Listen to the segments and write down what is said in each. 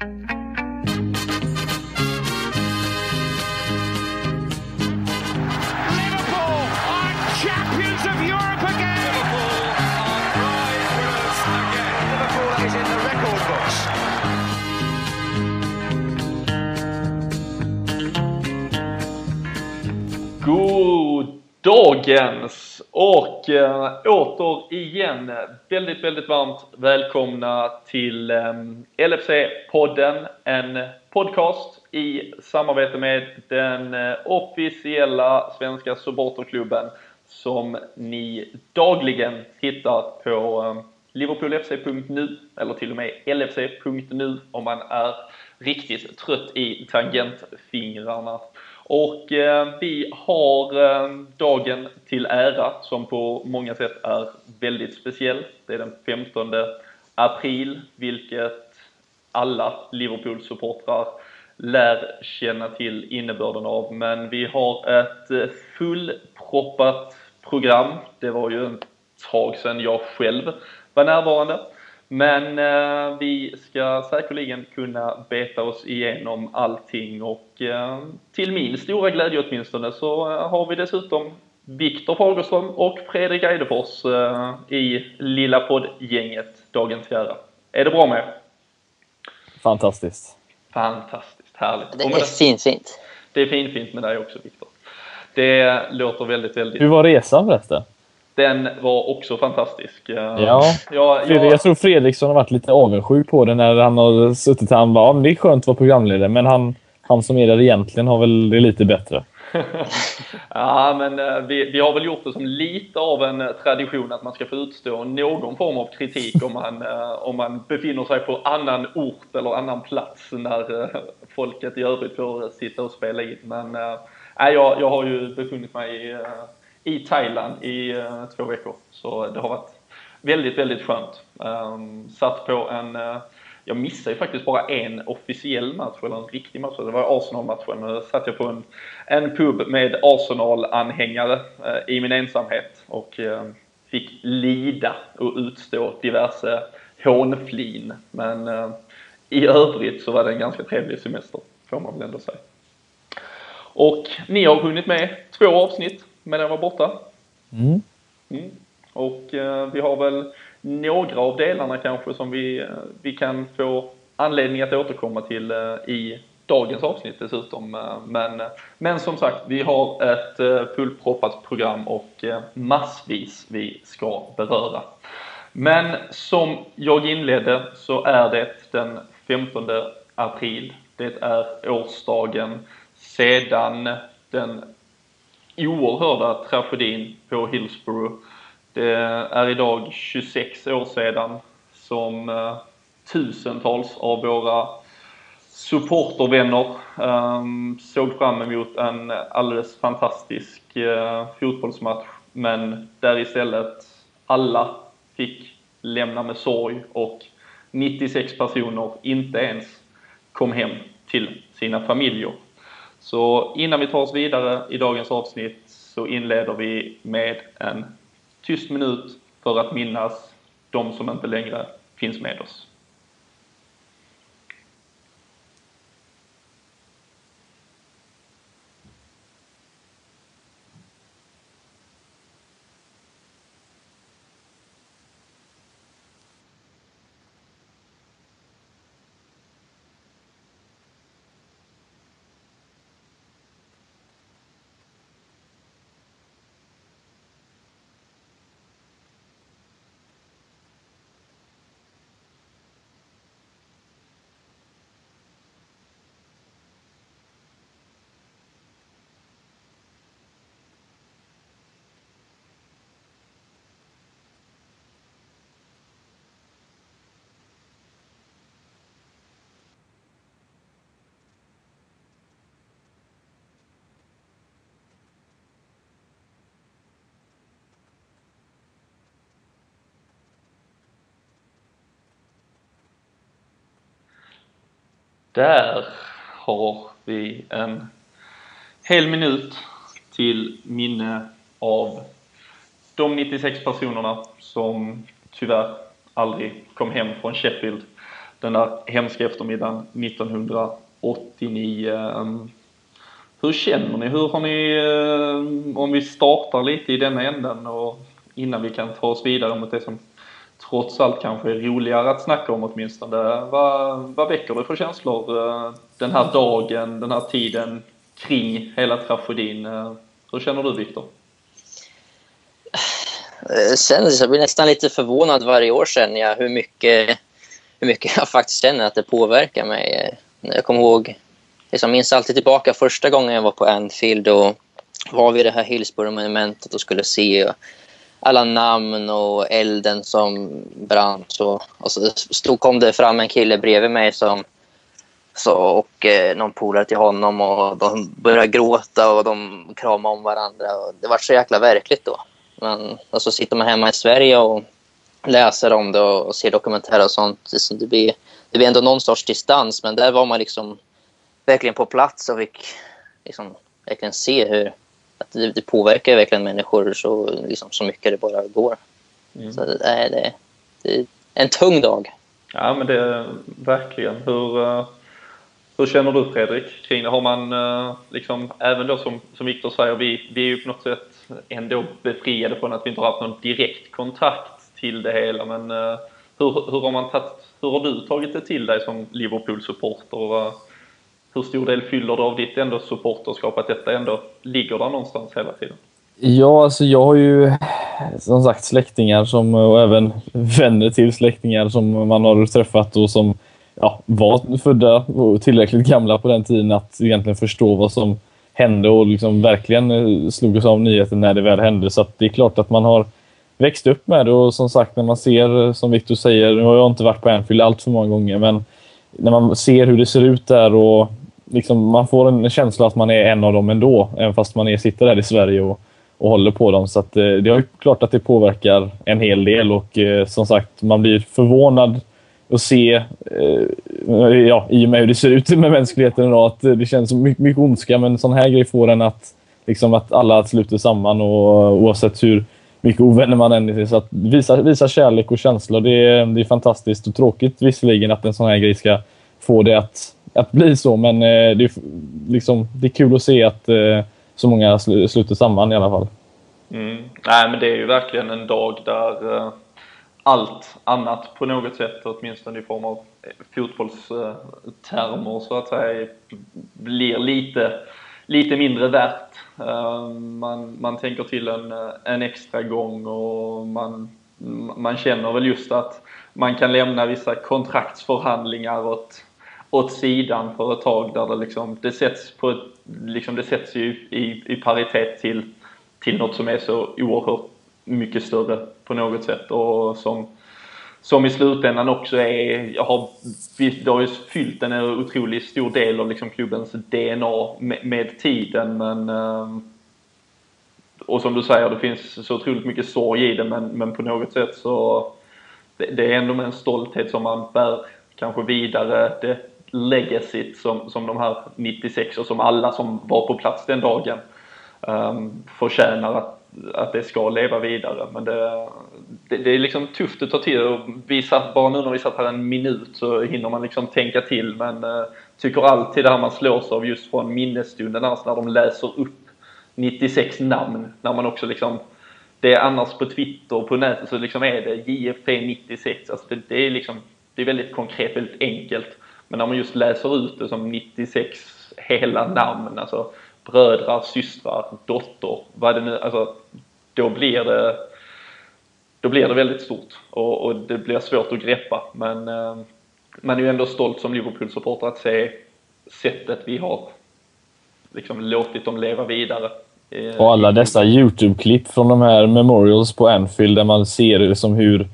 Liverpool are champions of Europe again. Liverpool are prize winners again. Liverpool is in the record books. God dagens och eh, återigen väldigt, väldigt varmt välkomna till eh, LFC-podden, en podcast i samarbete med den eh, officiella svenska supporterklubben som ni dagligen hittar på eh, liverpoolfc.nu eller till och med lfc.nu om man är riktigt trött i tangentfingrarna. Och eh, vi har eh, dagen till ära som på många sätt är väldigt speciell. Det är den 15 april, vilket alla Liverpool-supportrar lär känna till innebörden av. Men vi har ett eh, fullproppat program. Det var ju ett tag sedan jag själv var närvarande. Men eh, vi ska säkerligen kunna beta oss igenom allting och eh, till min stora glädje åtminstone så eh, har vi dessutom Viktor Fagerström och Fredrik Eidefors eh, i lilla poddgänget dagens ära. Är det bra med er? Fantastiskt. Fantastiskt, härligt. Det är fint, fint. det är fint, fint med dig också Viktor. Det låter väldigt, väldigt... Hur var resan förresten? Den var också fantastisk. Eh, Ja. jag, Fredrik, jag, jag tror Fredriksson har varit lite avundsjuk på det när han har suttit här. Han bara, ja, men det är skönt att vara programledare, men han, han som är där egentligen har väl det lite bättre. Ja, men eh, vi, vi har väl gjort det som lite av en eh, tradition att man ska få utstå någon form av kritik om man, om man befinner sig på annan ort eller annan plats när folket i övrigt får sitta och spela in. Men äh, jag, jag har ju befunnit mig i, i Thailand i uh, två veckor, så det har varit väldigt, väldigt skönt. Um, satt på en Uh, jag missade ju faktiskt bara en officiell match, eller en riktig match. Det var Arsenal-matchen. Då satt jag på en, en pub med Arsenal-anhängare uh, i min ensamhet och fick lida och utstå diverse hånflin. Men i övrigt så var det en ganska trevlig semester, får man väl ändå säga. Och ni har hunnit med två avsnitt medan jag var borta. Mm. Mm. Och eh, vi har väl några av delarna kanske som vi, eh, vi kan få anledning att återkomma till eh, i dagens avsnitt dessutom. Eh, men, men som sagt, vi har ett fullproppat program och massvis vi ska beröra. Men som jag inledde så är det den 15 april. Det är årsdagen sedan den oerhörda tragedin på Hillsborough. Det är idag 26 år sedan som eh, tusentals av våra supportervänner eh, såg fram emot en alldeles fantastisk eh, fotbollsmatch men där istället alla fick lämna med sorg och 96 personer inte ens kom hem till sina familjer. Så innan vi tar oss vidare i dagens avsnitt så inleder vi med en tyst minut för att minnas de som inte längre finns med oss. Där har vi en hel minut till minne av de 96 personerna som tyvärr aldrig kom hem från Sheffield den där hemska eftermiddagen 1989. Ehm, hur känner ni? Hur har ni, ehm, om vi startar lite i denna änden och innan vi kan ta oss vidare mot det som trots allt kanske är roligare att snacka om åtminstone. Vad, vad väcker det för känslor eh, den här dagen, den här tiden kring hela tragedin? Eh, hur känner du Viktor? Eh, sen, jag blir nästan lite förvånad varje år känner jag hur mycket, hur mycket jag faktiskt känner att det påverkar mig. Jag kommer ihåg, liksom, minns alltid tillbaka första gången jag var på Anfield och var vid det här Hillsborough-monumentet och skulle se alla namn och elden som brann. Så, och så stod, kom det fram en kille bredvid mig som, så, och eh, någon polare till honom och de började gråta och de kramade om varandra. Och det var så jäkla verkligt då. Men alltså, sitter man hemma i Sverige och läser om det och, och ser dokumentärer och sånt, så det, blir, det blir ändå någon sorts distans. Men där var man liksom verkligen på plats och fick liksom, verkligen se hur att det, det påverkar verkligen människor så, liksom, så mycket det bara går. Mm. Så det, det, det är en tung dag. Ja, men det är verkligen. Hur, eh, hur känner du Fredrik kring det? Har man eh, liksom, även då som, som Viktor säger, vi, vi är ju på något sätt ändå befriade från att vi inte har haft någon direkt kontakt till det hela, men eh, hur, hur, har man tagit, hur har du tagit det till dig som Liverpool-supporter? Hur stor del fyller det av ditt ändå supporterskap att detta ändå ligger där någonstans hela tiden? Ja, alltså jag har ju som sagt släktingar som, och även vänner till släktingar som man har träffat och som ja, var födda och tillräckligt gamla på den tiden att egentligen förstå vad som hände och liksom verkligen eh, slog oss av nyheten när det väl hände. Så det är klart att man har växt upp med det och som sagt när man ser, som Victor säger, nu har jag inte varit på Anfield allt för många gånger, men när man ser hur det ser ut där och liksom, man får en känsla att man är en av dem ändå, även fast man är, sitter där i Sverige och, och håller på dem. Så att, eh, det är klart att det påverkar en hel del och eh, som sagt, man blir förvånad att se, eh, ja, i och med hur det ser ut med mänskligheten idag, att det känns mycket, mycket ondska, men sån här grej får en att, liksom, att alla sluter samman och oavsett hur mycket ovänner man än är. Så att visa, visa kärlek och känslor, det är, det är fantastiskt och tråkigt visserligen att en sån här grej ska få det att att bli så, men eh, det, är, liksom, det är kul att se att eh, så många sl sluter samman i alla fall. Mm. Nej, men det är ju verkligen en dag där eh, allt annat på något sätt, åtminstone i form av eh, fotbollstermer så att säga, blir lite, lite mindre värt. Man, man tänker till en, en extra gång och man, man känner väl just att man kan lämna vissa kontraktsförhandlingar åt åt sidan för ett tag där det liksom, det sätts på ett, liksom det sätts ju i, i paritet till, till något som är så oerhört mycket större på något sätt och som, som i slutändan också är, jag har, det har ju fyllt en otroligt stor del av liksom klubbens DNA med, med tiden men ehm, och som du säger, det finns så otroligt mycket sorg i det men, men på något sätt så det, det är ändå med en stolthet som man bär kanske vidare. Det, legacyt som, som de här 96 och som alla som var på plats den dagen um, förtjänar att, att det ska leva vidare. Men det, det, det är liksom tufft att ta till och vi satt, bara nu när vi satt här en minut så hinner man liksom tänka till. Men uh, tycker alltid det här man slås av just från minnesstunden alltså när de läser upp 96 namn när man också liksom det är annars på Twitter och på nätet så liksom är det JFP 96 alltså det, det är liksom det är väldigt konkret, väldigt enkelt men när man just läser ut det som 96 hela namn, alltså brödrar, systrar, dotter, vad det nu, alltså då blir det då blir det väldigt stort och, och det blir svårt att greppa men eh, man är ju ändå stolt som Liverpool-supporter att se sättet vi har liksom låtit dem leva vidare. Eh, och alla dessa YouTube-klipp från de här memorials på Anfield där man ser liksom hur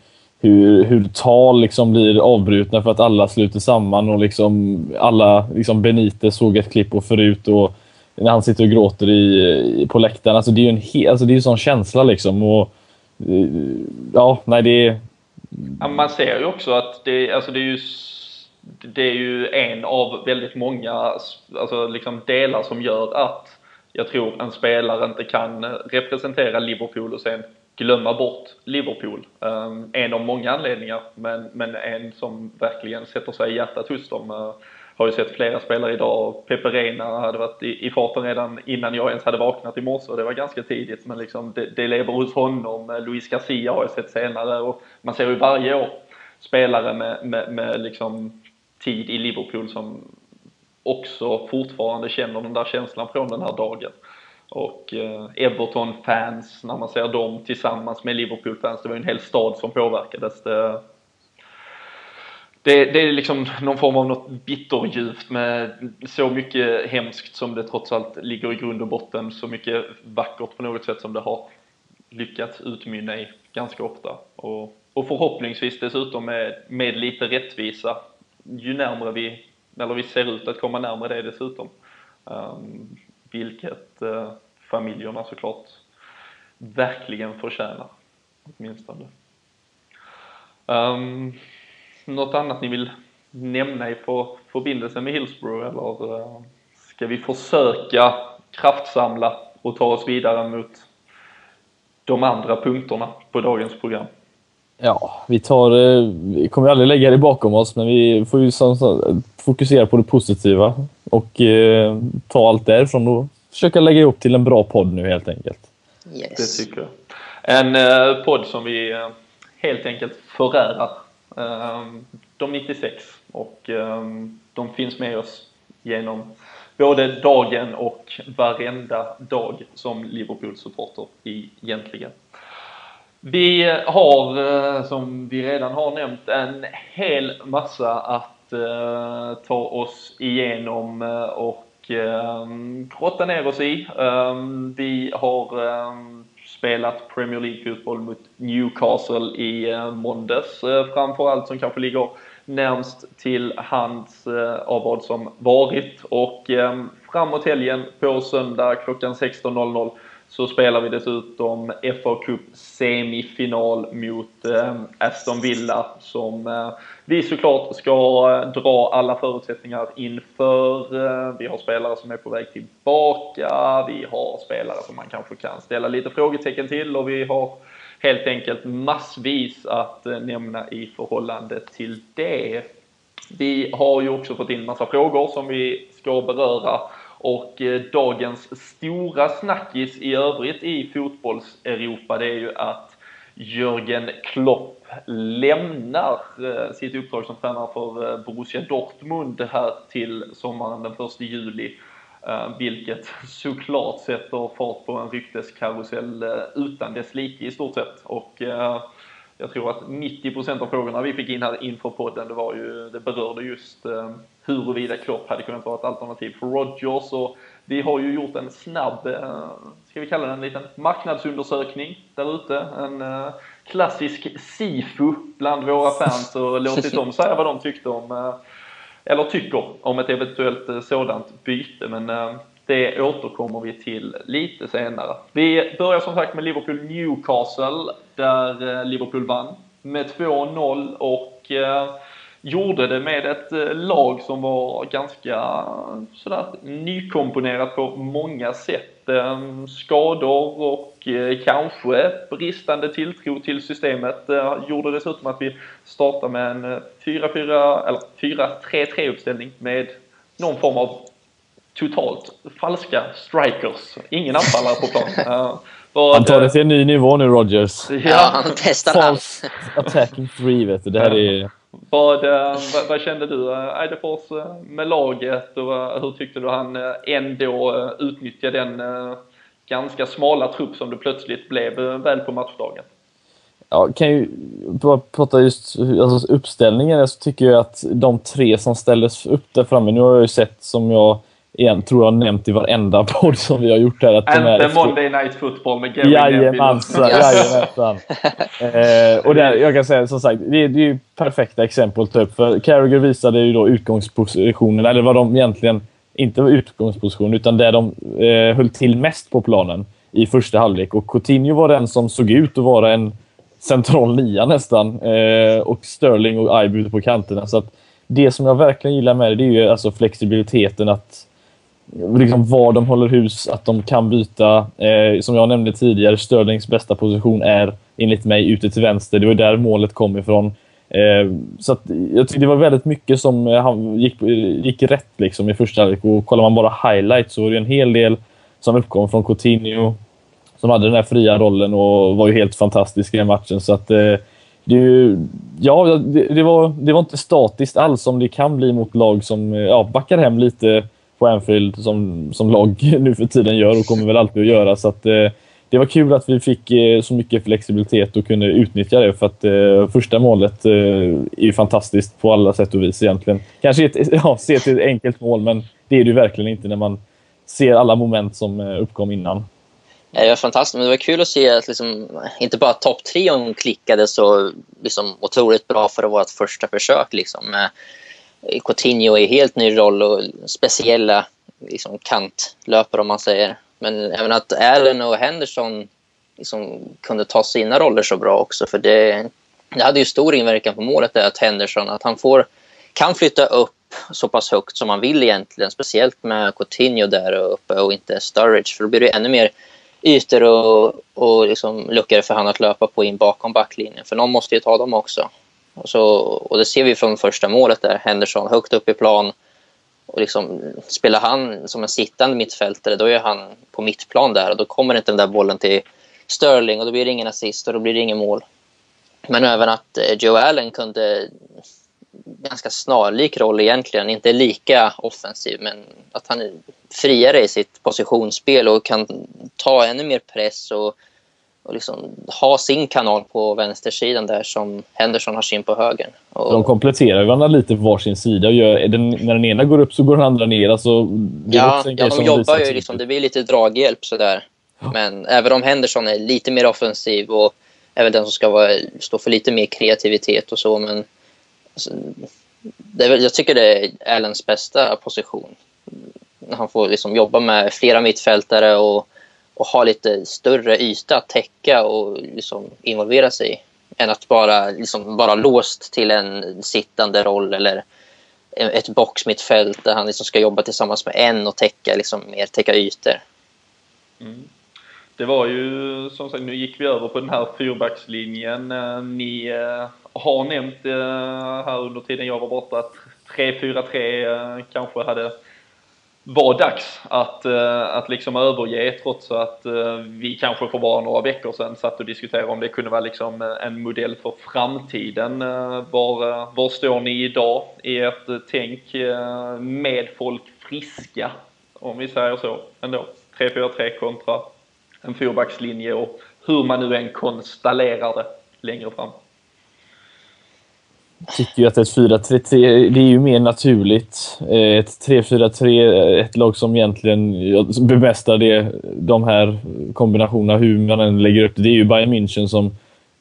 hur, hur tal liksom blir avbrutna för att alla sluter samman och liksom alla, liksom Benitez såg ett klipp och förut och när han sitter och gråter i, på läktaren. Alltså det är ju en, he, alltså det är en sån känsla liksom. Och, eh, ja, nej det är... Ja, man ser ju också att det, alltså det är ju det är ju en av väldigt många alltså liksom delar som gör att jag tror en spelare inte kan representera Liverpool och sen glömma bort Liverpool. Ehm, en av många anledningar, men, men en som verkligen sätter sig i hjärtat hos dem. Eh, har ju sett flera spelare idag. Pepe Reina hade varit i, i farten redan innan jag ens hade vaknat i morse och det var ganska tidigt. Men liksom det, det lever hos honom. Eh, Luis Garcia har jag sett senare och man ser ju varje år spelare med, med, med liksom tid i Liverpool som också fortfarande känner den där känslan från den här dagen. Och eh, Everton-fans, när man ser dem tillsammans med Liverpool-fans, det var ju en hel stad som påverkades. Det, det, det, är liksom någon form av något bitterljuvt med så mycket hemskt som det trots allt ligger i grund och botten, så mycket vackert på något sätt som det har lyckats utmynna i ganska ofta. Och, och förhoppningsvis dessutom med, med lite rättvisa ju närmare vi, eller vi ser ut att komma närmare det dessutom. Um, vilket eh, familjerna såklart verkligen förtjänar, åtminstone. Um, något annat ni vill nämna i för, förbindelse med Hillsborough eller uh, ska vi försöka kraftsamla och ta oss vidare mot de andra punkterna på dagens program? Ja, vi tar... Eh, vi kommer aldrig lägga det bakom oss, men vi får ju fokusera på det positiva och eh, ta allt därifrån och försöka lägga ihop till en bra podd nu helt enkelt. Yes. Det tycker jag. En eh, podd som vi eh, helt enkelt förärar eh, de 96 och eh, de finns med oss genom både dagen och varenda dag som Liverpool-supporter egentligen. Vi har, eh, som vi redan har nämnt, en hel massa att Eh, ta oss igenom eh, och eh, grotta ner oss i. Vi har spelat Premier League-fotboll mot Newcastle i måndags, framförallt som kanske ligger närmst till hands av vad som varit och framåt helgen på söndag klockan 16.00 så spelar vi dessutom FA Cup semifinal mot eh, Aston Villa som eh, vi såklart ska eh, dra alla förutsättningar inför. Eh, vi har spelare som är på väg tillbaka, vi har spelare som man kanske kan ställa lite frågetecken till och vi har helt enkelt massvis att eh, nämna i förhållande till det. Vi har ju också fått in massa frågor som vi ska beröra och eh, dagens stora snackis i övrigt i fotbolls-Europa det är ju att Jörgen Klopp lämnar eh, sitt uppdrag som tränare för eh, Borussia Dortmund här till sommaren den 1 juli. Vilket såklart sätter fart på en rykteskarusell utan dess like i stort sett. Och jag tror att 90% av frågorna vi fick in här inför podden, det, var ju, det berörde just huruvida Klopp hade kunnat vara ett alternativ för Rodgers. Och vi har ju gjort en snabb, eh, ska vi kalla det en liten marknadsundersökning där ute. En eh, klassisk SIFU bland våra fans och låtit dem säga vad de tyckte om, eh, eller tycker om ett eventuellt sådant byte. Men det återkommer vi till lite senare. Vi börjar som sagt med Liverpool-Newcastle där Liverpool vann med 2-0 och eh, gjorde det med ett eh, lag som var ganska sådär nykomponerat på många sätt. Skador och kanske bristande tilltro till systemet gjorde dessutom att vi startade med en 4-4 eller 4-3-3 uppställning med någon form av totalt falska strikers. Ingen anfallare på plan. Uh, han tar det till en ny nivå nu, Rogers. Ja, han testar allt. attacking three, vet du. Det här är... Vad, eh, vad, vad, kände du eh, Eidefors eh, med laget och hur tyckte du han ändå utnyttjade den ganska smala trupp som det plötsligt blev väl på matchdagen? Ja, kan ju bara prata just alltså uppställningen. Så tycker jag att de tre som ställdes upp där framme, nu har jag ju sett som jag igen, tror jag nämnt i varenda podd som vi har gjort här. Att Inte efter... Monday Night Football med Gary Jajamensan, jajamensan. eh, och där, jag kan säga som sagt, det är, det är ju perfekta exempel att ta upp. För Carragher visade ju då utgångspositionen, eller vad de egentligen, inte utgångsposition, utan där de eh, höll till mest på planen i första halvlek. Och Coutinho var den som såg ut att vara en central nia nästan. Eh, och Sterling och Ibe ute på kanterna. Så att det som jag verkligen gillar med det, det är ju alltså flexibiliteten att liksom var de håller hus, att de kan byta. Eh, som jag nämnde tidigare, Störlings bästa position är enligt mig ute till vänster. Det var där målet kom ifrån. Eh, så att, jag tyckte det var väldigt mycket som eh, gick, eh, gick rätt liksom, i första halvlek. Och kollar man bara highlights så var det en hel del som uppkom från Coutinho som hade den här fria rollen och var ju helt fantastisk i den matchen. Så att, eh, det, ja, det, det, var, det var inte statiskt alls som det kan bli mot lag som eh, ja, backar hem lite på Anfield som, som lag nu för tiden gör och kommer väl alltid att göra. Så att, eh, det var kul att vi fick eh, så mycket flexibilitet och kunde utnyttja det för att eh, första målet eh, är fantastiskt på alla sätt och vis egentligen. Kanske ett, ja, se till ett enkelt mål, men det är det ju verkligen inte när man ser alla moment som eh, uppkom innan. Det var fantastiskt, men det var kul att se att liksom, inte bara topptrion klickade så liksom, otroligt bra för att vara ett första försök. Liksom. Eh, Coutinho i helt ny roll och speciella liksom, kantlöpare om man säger. Men även att Allen och Henderson liksom, kunde ta sina roller så bra också. För det, det hade ju stor inverkan på målet där att Henderson att han får, kan flytta upp så pass högt som man vill egentligen. Speciellt med Coutinho där uppe och inte Sturridge. För då blir det ännu mer ytor och, och liksom luckor för han att löpa på in bakom backlinjen. För någon måste ju ta dem också. Och, så, och det ser vi från första målet där. Henderson högt upp i plan. Och liksom, spelar han som en sittande mittfältare, då är han på mittplan där och då kommer inte den där bollen till Sterling och då blir det ingen assist och då blir det ingen mål. Men även att eh, Joe Allen kunde ganska snarlik roll egentligen, inte lika offensiv men att han är friare i sitt positionsspel och kan ta ännu mer press och, och liksom ha sin kanal på vänstersidan där som Henderson har sin på höger. Och... De kompletterar varandra lite på varsin sida. Och gör, den, när den ena går upp så går den andra ner. Alltså, ja, ja, de jobbar ju liksom, det blir lite draghjälp sådär. Ja. Men även om Henderson är lite mer offensiv och är den som ska vara, stå för lite mer kreativitet och så. Men alltså, är, jag tycker det är Allens bästa position. Han får liksom jobba med flera mittfältare och, och ha lite större yta att täcka och liksom involvera sig i. Än att bara, liksom, bara låst till en sittande roll eller ett boxmittfält där han liksom ska jobba tillsammans med en och täcka, liksom, mer täcka ytor. Mm. Det var ju som sagt, nu gick vi över på den här fyrbackslinjen. Eh, ni eh, har nämnt eh, här under tiden jag var borta att 3-4-3 kanske hade var dags att, eh, att liksom överge trots att eh, vi kanske för bara några veckor sedan satt och diskuterade om det kunde vara liksom eh, en modell för framtiden. Var, var står ni idag i ert tänk med folk friska, om vi säger så ändå? 3-4-3 kontra en fyrbackslinje och hur man nu än konstellerar det längre fram. Tycker ju att ett 4-3-3, det är ju mer naturligt. Eh, ett 3-4-3, eh, ett lag som egentligen bemästrar det, de här kombinationerna, hur man än lägger upp det. Det är ju Bayern München som,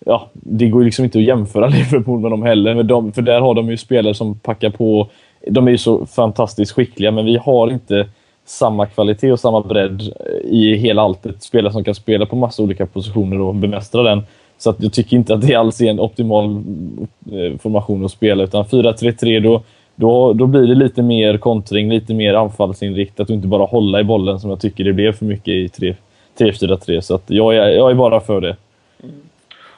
ja, det går ju liksom inte att jämföra Liverpool med dem heller. De, för där har de ju spelare som packar på. De är ju så fantastiskt skickliga, men vi har inte samma kvalitet och samma bredd eh, i hela alltet. Spelare som kan spela på massa olika positioner och bemästra den. Så att jag tycker inte att det alls är en optimal eh, formation att spela, utan 4-3-3 då, då, då blir det lite mer kontring, lite mer anfallsinriktat och inte bara hålla i bollen som jag tycker det blev för mycket i 3-4-3. Så att jag, är, jag är bara för det. Mm.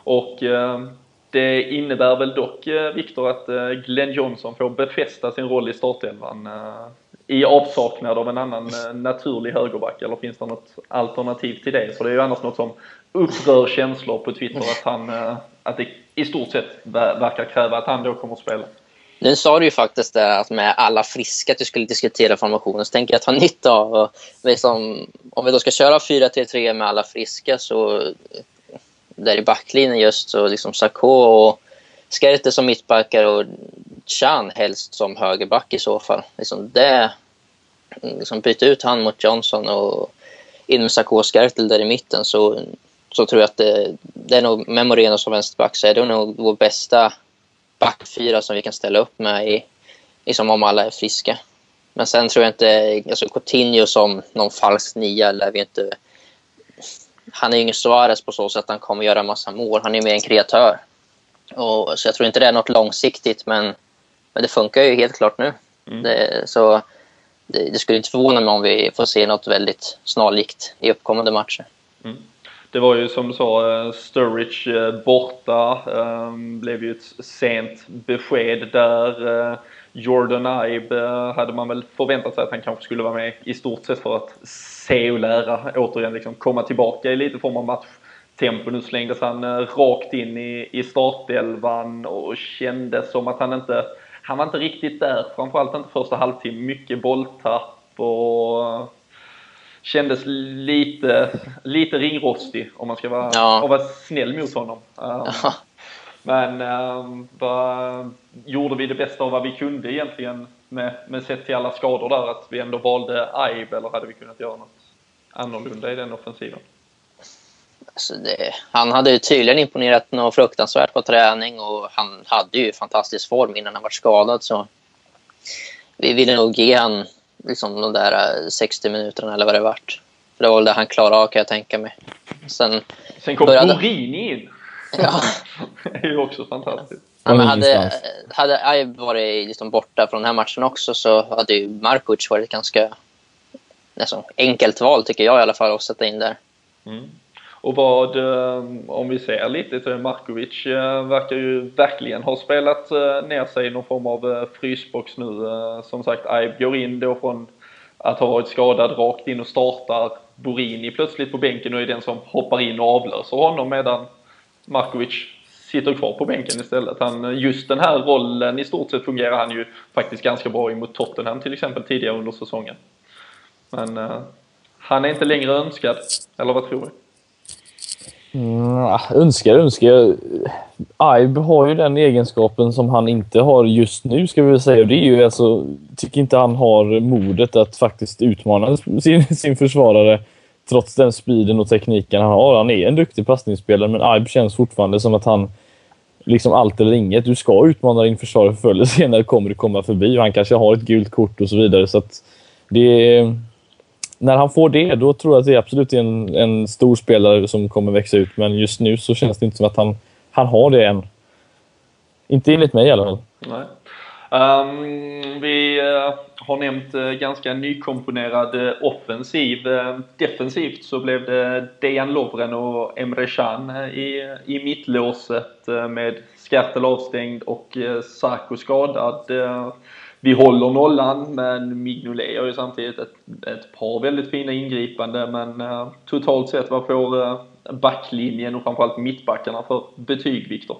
Och eh, det innebär väl dock, eh, Viktor, att eh, Glenn Johnson får befästa sin roll i startelvan eh, i avsaknad av en annan eh, naturlig högerback eller finns det något alternativ till det? För det är ju annars något som upprör känslor på Twitter att han, eh, att det i stort sett verkar kräva att han då kommer att spela. Nu sa du ju faktiskt det att med alla friska att du skulle diskutera formationen så tänker jag ta nytta av liksom, om vi då ska köra 4-3-3 med alla friska så där i backlinjen just så liksom Sarko och Skerte som mittbackar och Chan helst som högerback i så fall. Liksom det, liksom byta ut han mot Johnson och in med Sarko och Skertel där i mitten så, så tror jag att det, det är nog med Moreno som vänsterback så är det nog vår bästa backfyra som vi kan ställa upp med i, liksom om alla är friska. Men sen tror jag inte, alltså Coutinho som någon falsk nia lär vi inte... Han är ju ingen Suarez på så sätt att han kommer göra en massa mål. Han är mer en kreatör. Och, så jag tror inte det är något långsiktigt, men, men det funkar ju helt klart nu. Mm. Det, så det, det skulle inte förvåna mig om vi får se något väldigt snarlikt i uppkommande matcher. Mm. Det var ju som du sa, eh, Sturridge eh, borta. Ehm, blev ju ett sent besked där. Eh, Jordan Ibe hade man väl förväntat sig att han kanske skulle vara med i stort sett för att se och lära. Återigen liksom komma tillbaka i lite form av matchtempo. Nu slängdes han rakt in i, i startelvan och kändes som att han inte han var inte riktigt där, framförallt inte första halvtimmen. Mycket bolltapp och kändes lite, lite ringrostig om man ska vara, ja. vara snäll mot honom. Um, ja. Men um, vad, gjorde vi det bästa av vad vi kunde egentligen med, med sett till alla skador där? Att vi ändå valde Aib eller hade vi kunnat göra något annorlunda i den offensiven? Alltså det, han hade ju tydligen imponerat något fruktansvärt på träning och han hade ju fantastisk form innan han var skadad. Så vi ville nog ge han liksom de där 60 minuterna eller vad det vart. För det var väl det han klarade av kan jag tänka mig. Sen, Sen kom började... Borini in. Ja. det är ju också fantastiskt. Ja, men hade, hade Aib varit liksom borta från den här matchen också så hade ju Markovic varit ganska nästan enkelt val tycker jag i alla fall att sätta in där. Mm. Och vad, eh, om vi ser lite till Markovic, eh, verkar ju verkligen ha spelat eh, ner sig i någon form av frysbox nu. Som sagt, Aib går in då från att ha varit skadad rakt in och startar. Borini plötsligt på bänken och är den som hoppar in och avlöser honom medan Markovic sitter kvar på bänken istället. Han, just den här rollen i stort sett fungerar han ju faktiskt ganska bra mot Tottenham till exempel tidigare under säsongen. Men uh, han är inte längre önskad, eller vad tror du? Mm, önskar, önskar. Ibe har ju den egenskapen som han inte har just nu, ska vi väl säga. Det är ju alltså, tycker inte han har modet att faktiskt utmana sin, sin försvarare trots den speeden och tekniken han har. Han är en duktig passningsspelare, men Ibe känns fortfarande som att han liksom allt eller inget. Du ska utmana din försvarare förr eller senare kommer du komma förbi och han kanske har ett gult kort och så vidare. Så att det är när han får det, då tror jag att det är absolut en, en stor spelare som kommer växa ut. Men just nu så känns det inte som att han, han har det än. Inte enligt mig i alla fall. Nej. Um, vi uh, har nämnt uh, ganska nykomponerad uh, offensiv. defensivt så blev det Dejan Lovren och Emre Can i, i mittlåset med Skertel avstängd och uh, Sarko skadad vi håller nollan men Mignolet har ju samtidigt ett, ett par väldigt fina ingripande men uh, totalt sett vad får uh, backlinjen och framförallt mittbackarna för betyg Viktor?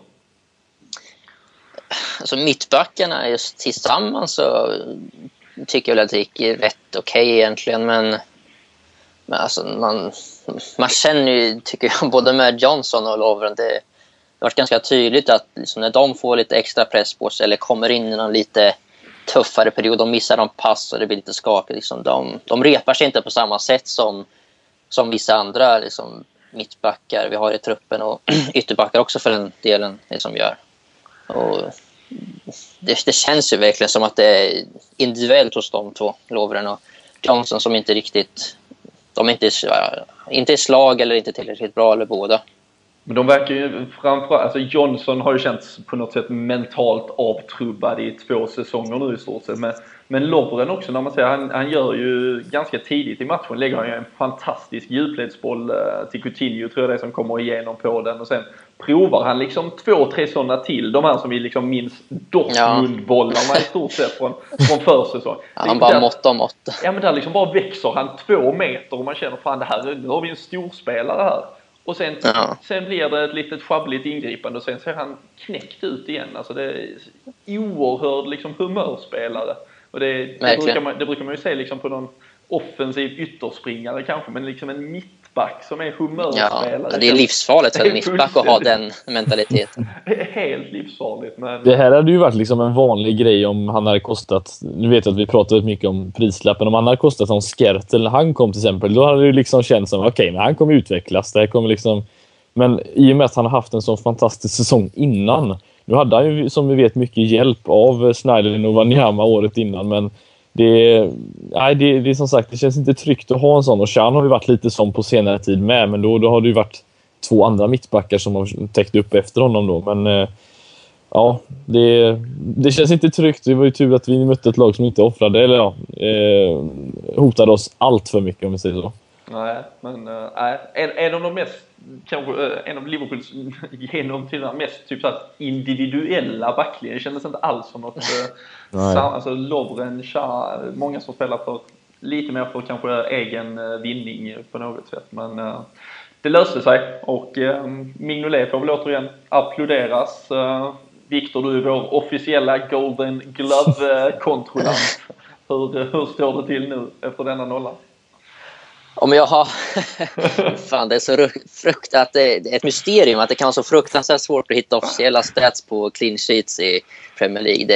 Alltså mittbackarna just tillsammans så tycker jag väl att det gick rätt okej okay egentligen men, men alltså man, man känner ju, tycker jag, både med Johnson och Lovren det, det har varit ganska tydligt att liksom när de får lite extra press på sig eller kommer in i någon lite tuffare period. De missar de pass och det blir lite skakigt. Liksom. De, de repar sig inte på samma sätt som, som vissa andra liksom, mittbackar vi har i truppen och ytterbackar också för den delen liksom, gör. Och det, det, känns ju verkligen som att det är individuellt hos de två, Lovren och Johnson, som inte riktigt... De är inte, inte i slag eller inte tillräckligt bra, eller båda. Men de verkar ju framförallt, alltså Johnson har ju känts på något sätt mentalt avtrubbad i två säsonger nu i stort sett. Men, men Lovren också, när man säger, han, han gör ju ganska tidigt i matchen, lägger han ju en fantastisk djupledsboll eh, till Coutinho tror jag det är som kommer igenom på den och sen provar han liksom två, tre sådana till. De här som vi liksom minns Dortmund-bollarna ja. i stort sett från, från försäsong. Ja, han bara måttar och måttar. Ja men där liksom bara växer han två meter och man känner fan det här, nu har vi en storspelare här. Och sen, ja. sen blir det ett litet sjabbligt ingripande och sen ser han knäckt ut igen. Alltså det är oerhörd liksom humörspelare. Och det, det, brukar man, det brukar man ju se liksom på någon offensiv ytterspringare kanske, men liksom en mitt mittback som är humörspelare. Ja, det är livsfarligt för en mittback att ha den mentaliteten. det är helt livsfarligt. Men... Det här hade ju varit liksom en vanlig grej om han hade kostat... Nu vet jag att vi pratar mycket om prislappen. Om han hade kostat som Skertel när han kom till exempel, då hade det liksom känts som okej, okay, men han kommer utvecklas. Det här kommer liksom... Men i och med att han har haft en sån fantastisk säsong innan. Nu hade han ju som vi vet mycket hjälp av Schneiderlin och Wanyama året innan, men det, nej, det, det är som sagt, det känns inte tryggt att ha en sån. Och Chan har ju varit lite sån på senare tid med, men då, då har det ju varit två andra mittbackar som har täckt upp efter honom då. Men eh, ja, det, det känns inte tryggt. Det var ju tur att vi mötte ett lag som inte offrade, eller ja, eh, hotade oss allt för mycket om vi säger så. Nej, men äh, en, en av de mest, kanske äh, en av Liverpools genom tiderna mest typ så här, individuella backlinjer. Det kändes inte alls som något, äh, sam, alltså Lovren, Shah, många som spelar för lite mer för kanske egen vinning på något sätt. Men äh, det löste sig och äh, Mignolet får väl återigen applåderas. Äh, Viktor, du är vår officiella Golden Glove-kontrollant. hur, hur står det till nu efter denna nolla? Om jag har... Fan, det är så fruktat. Det är ett mysterium att det kan vara så fruktansvärt svårt att hitta officiella stats på clean sheets i Premier League. Det,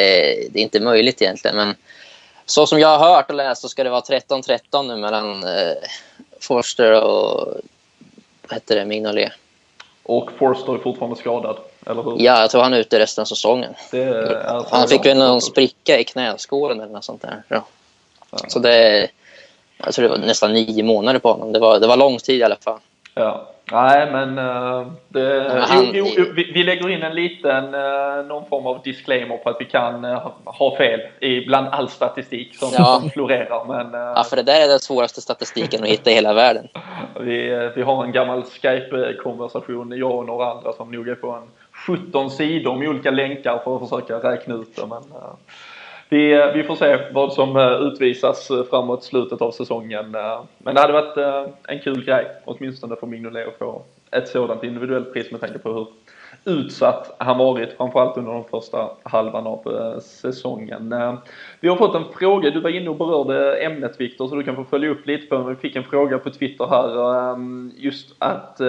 det är inte möjligt egentligen. Men så som jag har hört och läst så ska det vara 13-13 nu mellan eh, Forster och vad heter det, Mignolet. Och Forster är fortfarande skadad, eller hur? Ja, jag tror han är ute resten av säsongen. han fick väl någon spricka i knäskålen eller något sånt där. Ja. Så det jag tror det var nästan nio månader på honom. Det var, det var lång tid i alla fall. Ja. Nej, men uh, det, han, jo, jo, vi, vi, lägger in en liten, uh, någon form av disclaimer på att vi kan uh, ha fel i bland all statistik som, ja. som florerar. Men, ja, för det där är den svåraste statistiken att hitta i hela världen. vi, vi har en gammal Skype-konversation, jag och några andra som nog är på en 17 sidor med olika länkar för att försöka räkna ut det. Men, vi, eh, vi får se vad som eh, utvisas eh, framåt slutet av säsongen. Men det hade varit en kul grej, åtminstone för Mignolet att få ett sådant individuellt pris med tanke på hur utsatt han varit, framförallt under den första halvan av säsongen. Vi har fått en fråga, du var inne och berörde ämnet Viktor, så du kan få följa upp lite på Vi fick en fråga på Twitter här, ehm, just att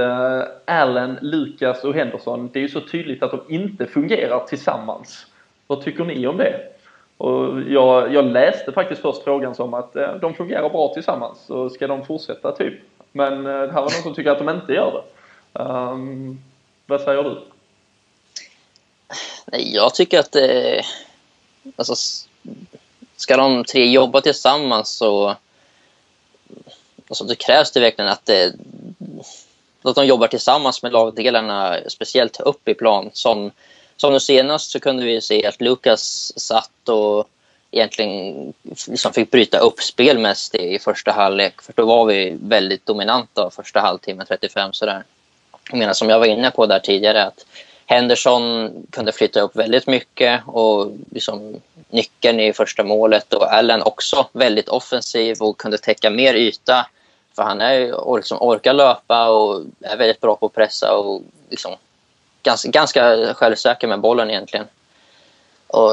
Allen, Lukas och Henderson, det är ju så tydligt att de inte fungerar tillsammans. Vad tycker ni om det? Och jag, jag läste faktiskt först frågan som att eh, de fungerar bra tillsammans, så ska de fortsätta typ? Men eh, det här var någon som tycker att de inte gör det. Um, vad säger du? Nej, jag tycker att eh, alltså, ska de tre jobba tillsammans så alltså, det krävs det verkligen att, eh, att de jobbar tillsammans med lagdelarna, speciellt upp i plan. Som som nu senast så kunde vi se att Lukas satt och egentligen liksom fick bryta upp spel mest i, första halvlek. För då var vi väldigt dominanta första halvtimmen, 35 sådär. Jag menar som jag var inne på där tidigare att Henderson kunde flytta upp väldigt mycket och liksom nyckeln i första målet och Allen också väldigt offensiv och kunde täcka mer yta. För han är, liksom orkar löpa och är väldigt bra på att pressa och liksom ganska, ganska självsäker med bollen egentligen. Och,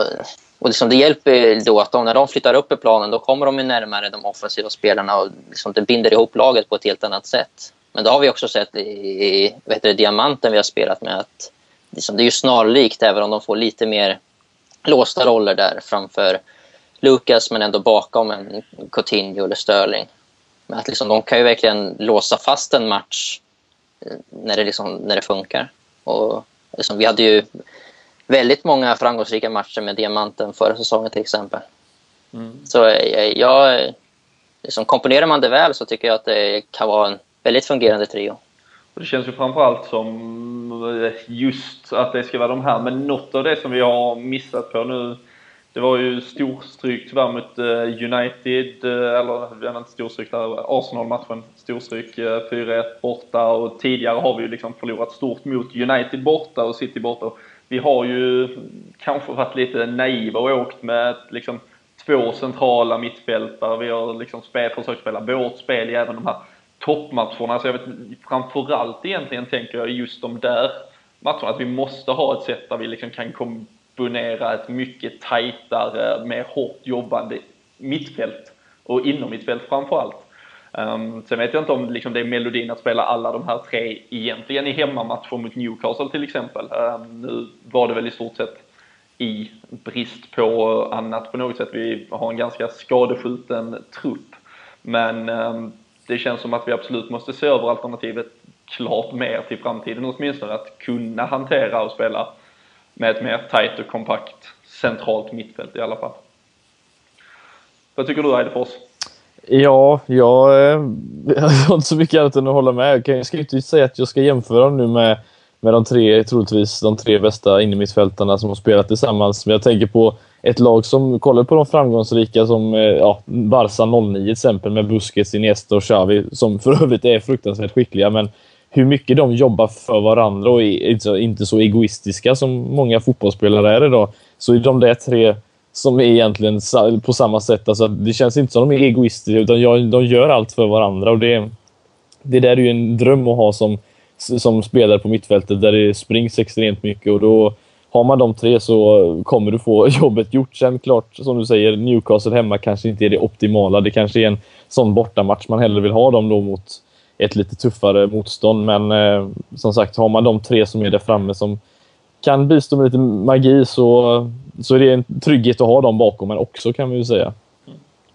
och liksom det hjälper då att de, när de flyttar upp i planen då kommer de närmare de offensiva spelarna och liksom det binder ihop laget på ett helt annat sätt. Men det har vi också sett i vet du, diamanten vi har spelat med att liksom, det är ju snarlikt även om de får lite mer låsta roller där framför Lucas men ändå bakom en Coutinho eller Sterling. Men att liksom, de kan ju verkligen låsa fast en match eh, när det, liksom, när det funkar. Och liksom, vi hade ju väldigt många framgångsrika matcher med Diamanten förra säsongen till exempel. Mm. Så eh, jag, liksom, komponerar man det väl så tycker jag att det kan vara en väldigt fungerande trio. Och det känns ju framförallt som eh, just att det ska vara de här, men något av det som vi har missat på nu det var ju storstryk tyvärr mot eh, United, eh, eller vi hade inte storstryk där, eh, Arsenal-matchen storstryk 4-1 borta och tidigare har vi ju liksom förlorat stort mot United borta och City borta. Vi har ju kanske varit lite naiva och åkt med liksom två centrala mittfältare. Vi har liksom spel, försökt spela vårt spel i även de här toppmatcherna. Så jag vet framförallt egentligen tänker jag just de där matcherna, att vi måste ha ett sätt där vi liksom kan komma disponera ett mycket tajtare, mer hårt jobbande mittfält och inom mittfält framförallt. Um, sen vet jag inte om liksom, det är melodin att spela alla de här tre egentligen i hemmamatcher mot Newcastle till exempel. Um, nu var det väl i stort sett i brist på annat på något sätt. Vi har en ganska skadeskjuten trupp. Men um, det känns som att vi absolut måste se över alternativet klart mer till framtiden åtminstone. Att kunna hantera och spela med ett mer tajt och kompakt centralt mittfält i alla fall. Vad tycker du Eidefors? Ja, jag, eh, jag har inte så mycket annat än att hålla med. Jag ska inte säga att jag ska jämföra nu med med de tre, troligtvis de tre bästa innermittfältarna som har spelat tillsammans. Men jag tänker på ett lag som, kollar på de framgångsrika som eh, ja, Barca 09 till exempel med Busquets, Iniesta och Xavi som för övrigt är fruktansvärt skickliga. Men hur mycket de jobbar för varandra och är alltså, inte så egoistiska som många fotbollsspelare är idag. Så är de där tre som är egentligen på samma sätt. Alltså, det känns inte som de är egoistiska utan de gör allt för varandra. Och det, det där är ju en dröm att ha som, som spelare på mittfältet där det springs extremt mycket. Och då har man de tre så kommer du få jobbet gjort. Sen klart, som du säger, Newcastle hemma kanske inte är det optimala. Det kanske är en sån bortamatch man hellre vill ha dem då mot ett lite tuffare motstånd. Men eh, som sagt, har man de tre som är där framme som kan bistå med lite magi så, så är det en trygghet att ha dem bakom en också kan vi ju säga.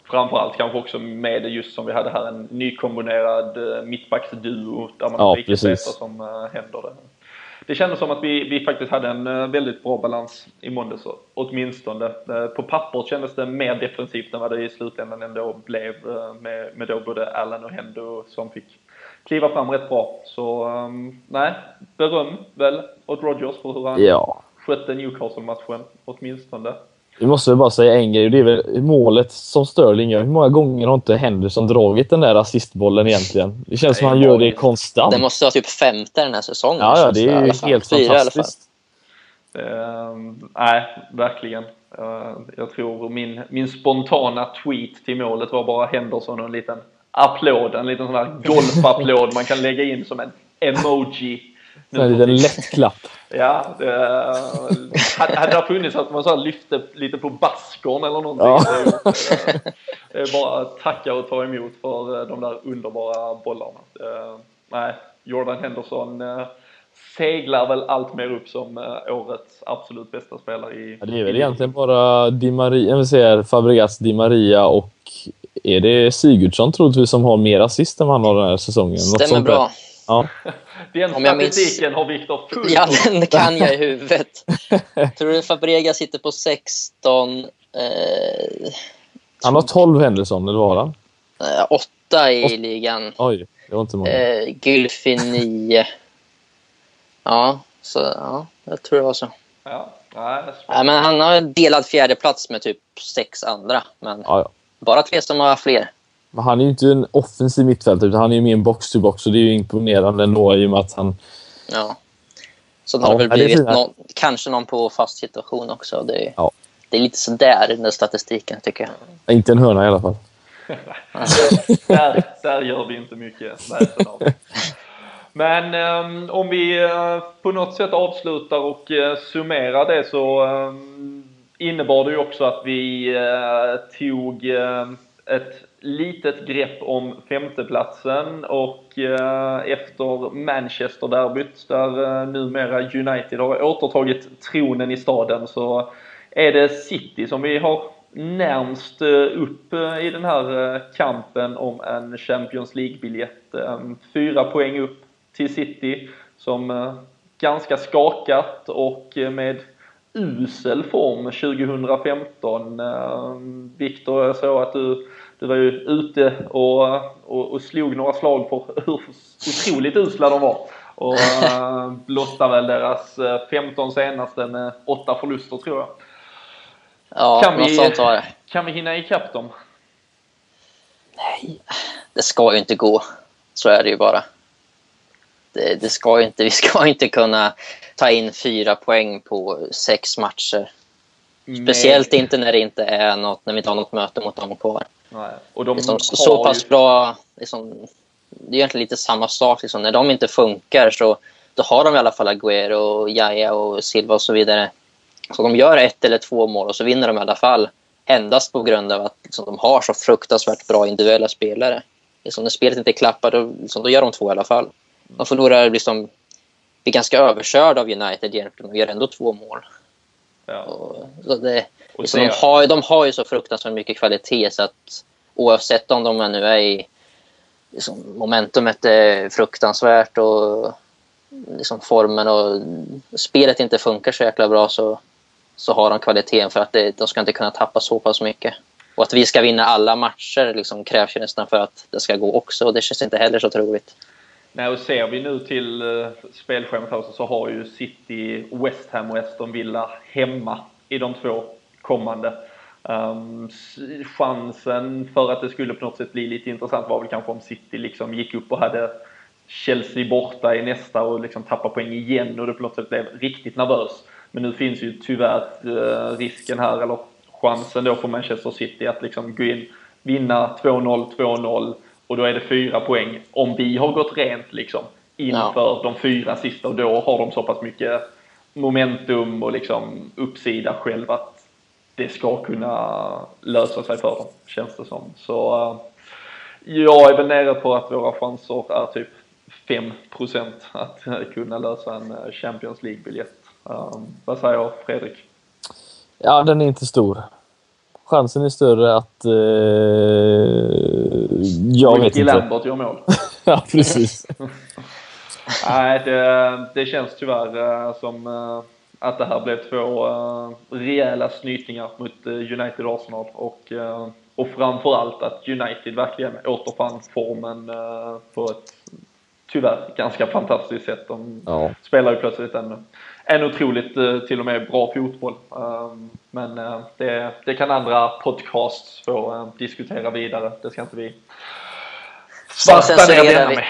Framförallt kanske också med just som vi hade här en nykombinerad eh, mittbacksduo där man ja, riktigt vet vad som eh, händer. Där. Det kändes som att vi, vi faktiskt hade en eh, väldigt bra balans i måndags åtminstone. På pappret kändes det mer defensivt än vad det i slutändan ändå blev med, med då både Allen och Hendo som fick kliva fram rätt bra. Så um, nej, beröm väl åt Rogers för hur han ja. skötte Newcastle-matchen åtminstone. Vi måste väl bara säga en grej, det är väl målet som Sterling gör. Hur många gånger har inte Henderson dragit den där assistbollen egentligen? Det känns som han gör det konstant. Det måste vara typ femte den här säsongen. Ja, ja det är ju helt Fyra, fantastiskt. Uh, nej, verkligen. Uh, jag tror min, min spontana tweet till målet var bara Henderson och en liten applåd, en liten sån här golfapplåd man kan lägga in som en emoji. En liten lätt klapp. Ja, det, hade, hade det funnits att man så lyfte lite på baskern eller någonting. Ja. Det, det är bara att tacka och ta emot för eh, de där underbara bollarna. Nej, Jordan Henderson eh, seglar väl allt mer upp som eh, årets absolut bästa spelare i... Ja, det är väl egentligen bara Di Maria, jag vill säga Fabregas, Di Maria och är det Sigurdsson troligtvis som har mer assist än vad han har den här säsongen? Stämmer bra. Ja. Den statistiken minns... har Viktor full Ja, den kan jag i huvudet. Tror du Fabregas sitter på 16? Eh... Han har 12 Henderson, eller vad har han? Eh, 8 i Åt... ligan. Oj, det var inte många. Eh, Gylfi 9. Ja, så ja, jag tror det var så. Ja, nej, ja, men han har delad fjärde plats med typ sex andra. Men ja, ja. Bara tre som har fler. Men han är ju inte en offensiv mittfältare, utan han är ju mer en box-to-box. Och det är ju imponerande ändå i och med att han... Ja. Så det har ja, väl blivit någon, kanske någon på fast situation också. Det är, ja. det är lite sådär, den där statistiken, tycker jag. Inte en hörna i alla fall. där, där gör vi inte mycket väsen av. Men um, om vi uh, på något sätt avslutar och uh, summerar det så um, innebar det ju också att vi eh, tog eh, ett litet grepp om femteplatsen och eh, efter Manchester-derbyt där eh, numera United har återtagit tronen i staden så är det City som vi har närmst upp i den här kampen om en Champions League-biljett. Ehm, fyra poäng upp till City som eh, ganska skakat och eh, med usel form 2015. Eh, Viktor, jag såg att du, du var ju ute och, och, och slog några slag på hur otroligt usla de var. Och blottade väl deras 15 senaste med åtta förluster tror jag. Ja, kan vi, sånt var det. Kan vi hinna ikapp dem? Nej, det ska ju inte gå. Så är det ju bara det, det ska inte, vi ska inte kunna ta in fyra poäng på sex matcher. Speciellt Nej. inte när det inte är något, när vi inte har något möte mot dem kvar. Nej. Och de liksom, så pass bra, liksom, det är egentligen lite samma sak. Liksom. När de inte funkar så då har de i alla fall Aguero, och Jaja och Silva och så vidare. Så de gör ett eller två mål och så vinner de i alla fall. Endast på grund av att liksom, de har så fruktansvärt bra individuella spelare. Liksom, när spelet inte klappar, då, liksom, då gör de två i alla fall. De förlorar liksom, blir ganska överkörda av United egentligen och gör ändå två mål. Ja. Och, så det, och liksom, de, har, de har ju så fruktansvärt mycket kvalitet så att oavsett om de nu är i liksom, momentumet är fruktansvärt och liksom, formen och spelet inte funkar så jäkla bra så, så har de kvaliteten för att det, de ska inte kunna tappa så pass mycket. Och att vi ska vinna alla matcher liksom, krävs ju nästan för att det ska gå också och det känns inte heller så troligt. Nej, och ser vi nu till uh, spelschemat här så har ju City, West Ham och Aston Villa hemma i de två kommande. Um, chansen för att det skulle på något sätt bli lite intressant var väl kanske om City liksom gick upp och hade Chelsea borta i nästa och liksom tappar poäng igen och det på något sätt blev riktigt nervös. Men nu finns ju tyvärr uh, risken här, eller chansen då för Manchester City att liksom gå in, vinna 2-0, 2-0 och då är det fyra poäng. Om vi har gått rent liksom inför ja. de fyra sista och då har de så pass mycket momentum och liksom uppsida själv att det ska kunna lösa sig för dem, känns det som. Så uh, jag är väl nere på att våra chanser är typ 5% att kunna lösa en eh, Champions League-biljett. Um, vad säger Fredrik? Ja, den är inte stor. Chansen är större att... Eh, jag Ricky vet inte. Lambert gör mål. ja, precis. Nej, det, det känns tyvärr uh, som uh, att det här blev två uh, rejäla snytningar mot United Arsenal och, och framförallt att United verkligen återfann formen på ett tyvärr ganska fantastiskt sätt. De ja. spelar ju plötsligt en, en otroligt eh, till och med bra fotboll. Ehm, men eh, det, det kan andra podcasts få eh, diskutera vidare. Det ska inte vi svarta ner denna med.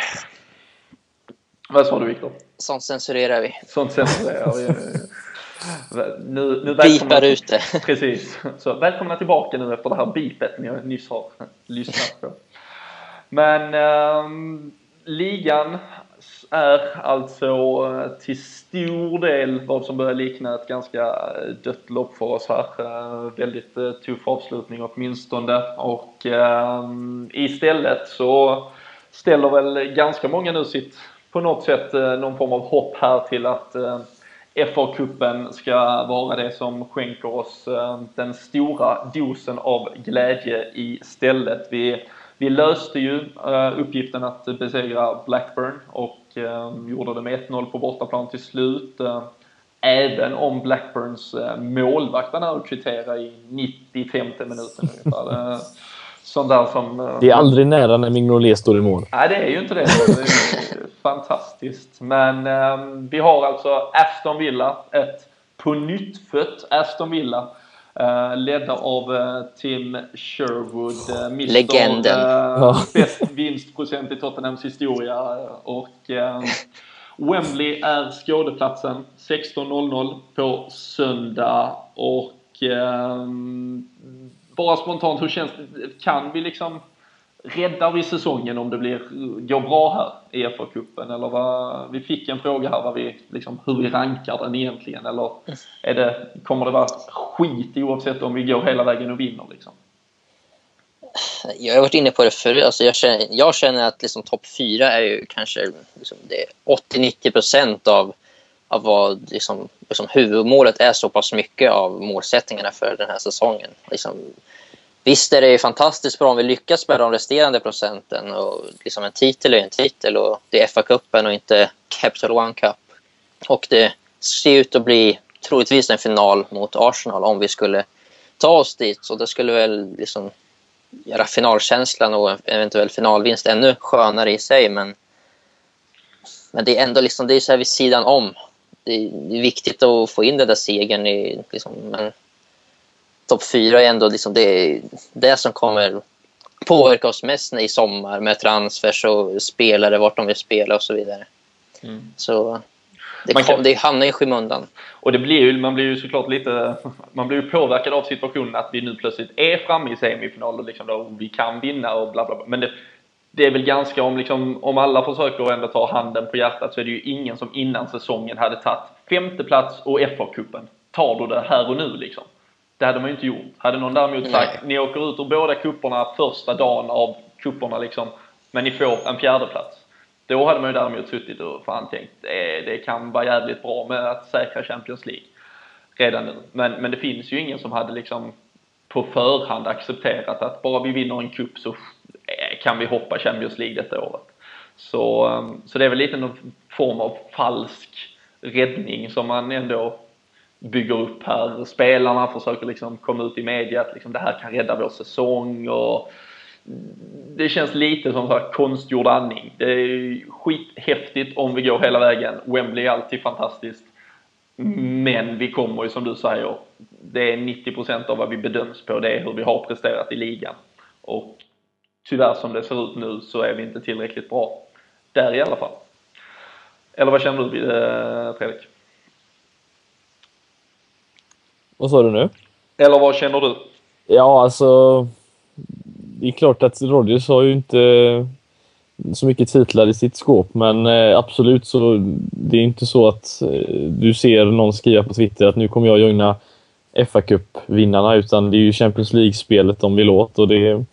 Vad sa du Viktor? Sånt censurerar vi. Sånt censurerar vi. Nu, nu Bipar ut det. Precis. Så välkomna tillbaka nu efter det här bipet ni nyss har lyssnat på. Men um, ligan är alltså eh, till stor del vad som börjar likna ett ganska eh, dött lopp för oss här. Eh, väldigt tuff avslutning åtminstone och istället så ställer väl ganska många nu sitt på något sätt någon form av hopp här till att FA-cupen ska vara det som skänker oss den stora dosen av glädje istället. Vi vi löste ju uh, uppgiften att besegra Blackburn och uh, gjorde det med 1-0 på bortaplan till slut. Uh, även om Blackburns uh, målvakt nära att kvittera i 95 minuten ungefär. sånt där som... det är aldrig nära när Mignolet står i mål. Nej, det är ju inte det. det är fantastiskt. Men vi har alltså Aston Villa, ett på nytt fött Aston Villa Uh, ledda av uh, Tim Sherwood, uh, Mr. Legenden. Uh, bäst vinstprocent i Tottenhams historia. Och Wembley är skådeplatsen 16.00 på söndag. Och bara spontant, hur känns det? Kan vi liksom räddar vi säsongen om det blir, går bra här i FA-cupen? Eller vad, vi fick en fråga här vad vi, liksom, hur vi rankar den egentligen. Eller är det, kommer det vara skit oavsett om vi går hela vägen och vinner? Liksom? Jag har varit inne på det förut. Alltså jag, känner, jag känner att liksom topp fyra är ju kanske liksom 80-90 procent av, av vad liksom, liksom huvudmålet är så pass mycket av målsättningarna för den här säsongen. Liksom, Visst är det ju fantastiskt bra om vi lyckas med de resterande procenten. Och liksom en titel är en titel och det är FA-cupen och inte Capital One Cup. Och det ser ut att bli troligtvis en final mot Arsenal om vi skulle ta oss dit. Så det skulle väl liksom göra finalkänslan och eventuell finalvinst ännu skönare i sig. Men, men det är ändå liksom, det är så här vid sidan om. Det är, det är viktigt att få in den där segern. I, liksom, men topp fyra är ändå liksom det, det som kommer påverka oss mest i sommar med transfers och spelare, vart de vill spela och så vidare. Mm. Så det, kan... det hamnar i skymundan. Och det blir ju, man blir ju såklart lite, man blir ju påverkad av situationen att vi nu plötsligt är framme i semifinal och liksom då vi kan vinna och bla bla bla. Men det, det är väl ganska om liksom, om alla försöker ändå ta handen på hjärtat så är det ju ingen som innan säsongen hade tagit femte plats och FA-cupen. Tar du det här och nu liksom? Det hade man ju inte gjort. Hade någon däremot sagt, ni åker ut ur båda kupperna första dagen av kupperna liksom, men ni får en fjärde plats. Då hade man ju däremot suttit och fan tänkt, det, det kan vara jävligt bra med att säkra Champions League redan nu. Men, men det finns ju ingen som hade liksom på förhand accepterat att bara vi vinner en kupp så kan vi hoppa Champions League detta året. Så, så det är väl lite någon form av falsk räddning som man ändå bygger upp här. Spelarna försöker liksom komma ut i media att liksom det här kan rädda vår säsong och det känns lite som så här konstgjord andning. Det är skithäftigt om vi går hela vägen. Wembley är alltid fantastiskt. Men vi kommer ju som du säger, det är 90% av vad vi bedöms på, det är hur vi har presterat i ligan. Och tyvärr som det ser ut nu så är vi inte tillräckligt bra. Där i alla fall. Eller vad känner du eh, Fredrik? Vad sa du nu? Eller vad känner du? Ja, alltså... Det är klart att Rodgers har ju inte så mycket titlar i sitt skåp, men eh, absolut så det är inte så att eh, du ser någon skriva på Twitter att nu kommer jag joina fa Cup-vinnarna, utan det är ju Champions League-spelet de vill åt och det,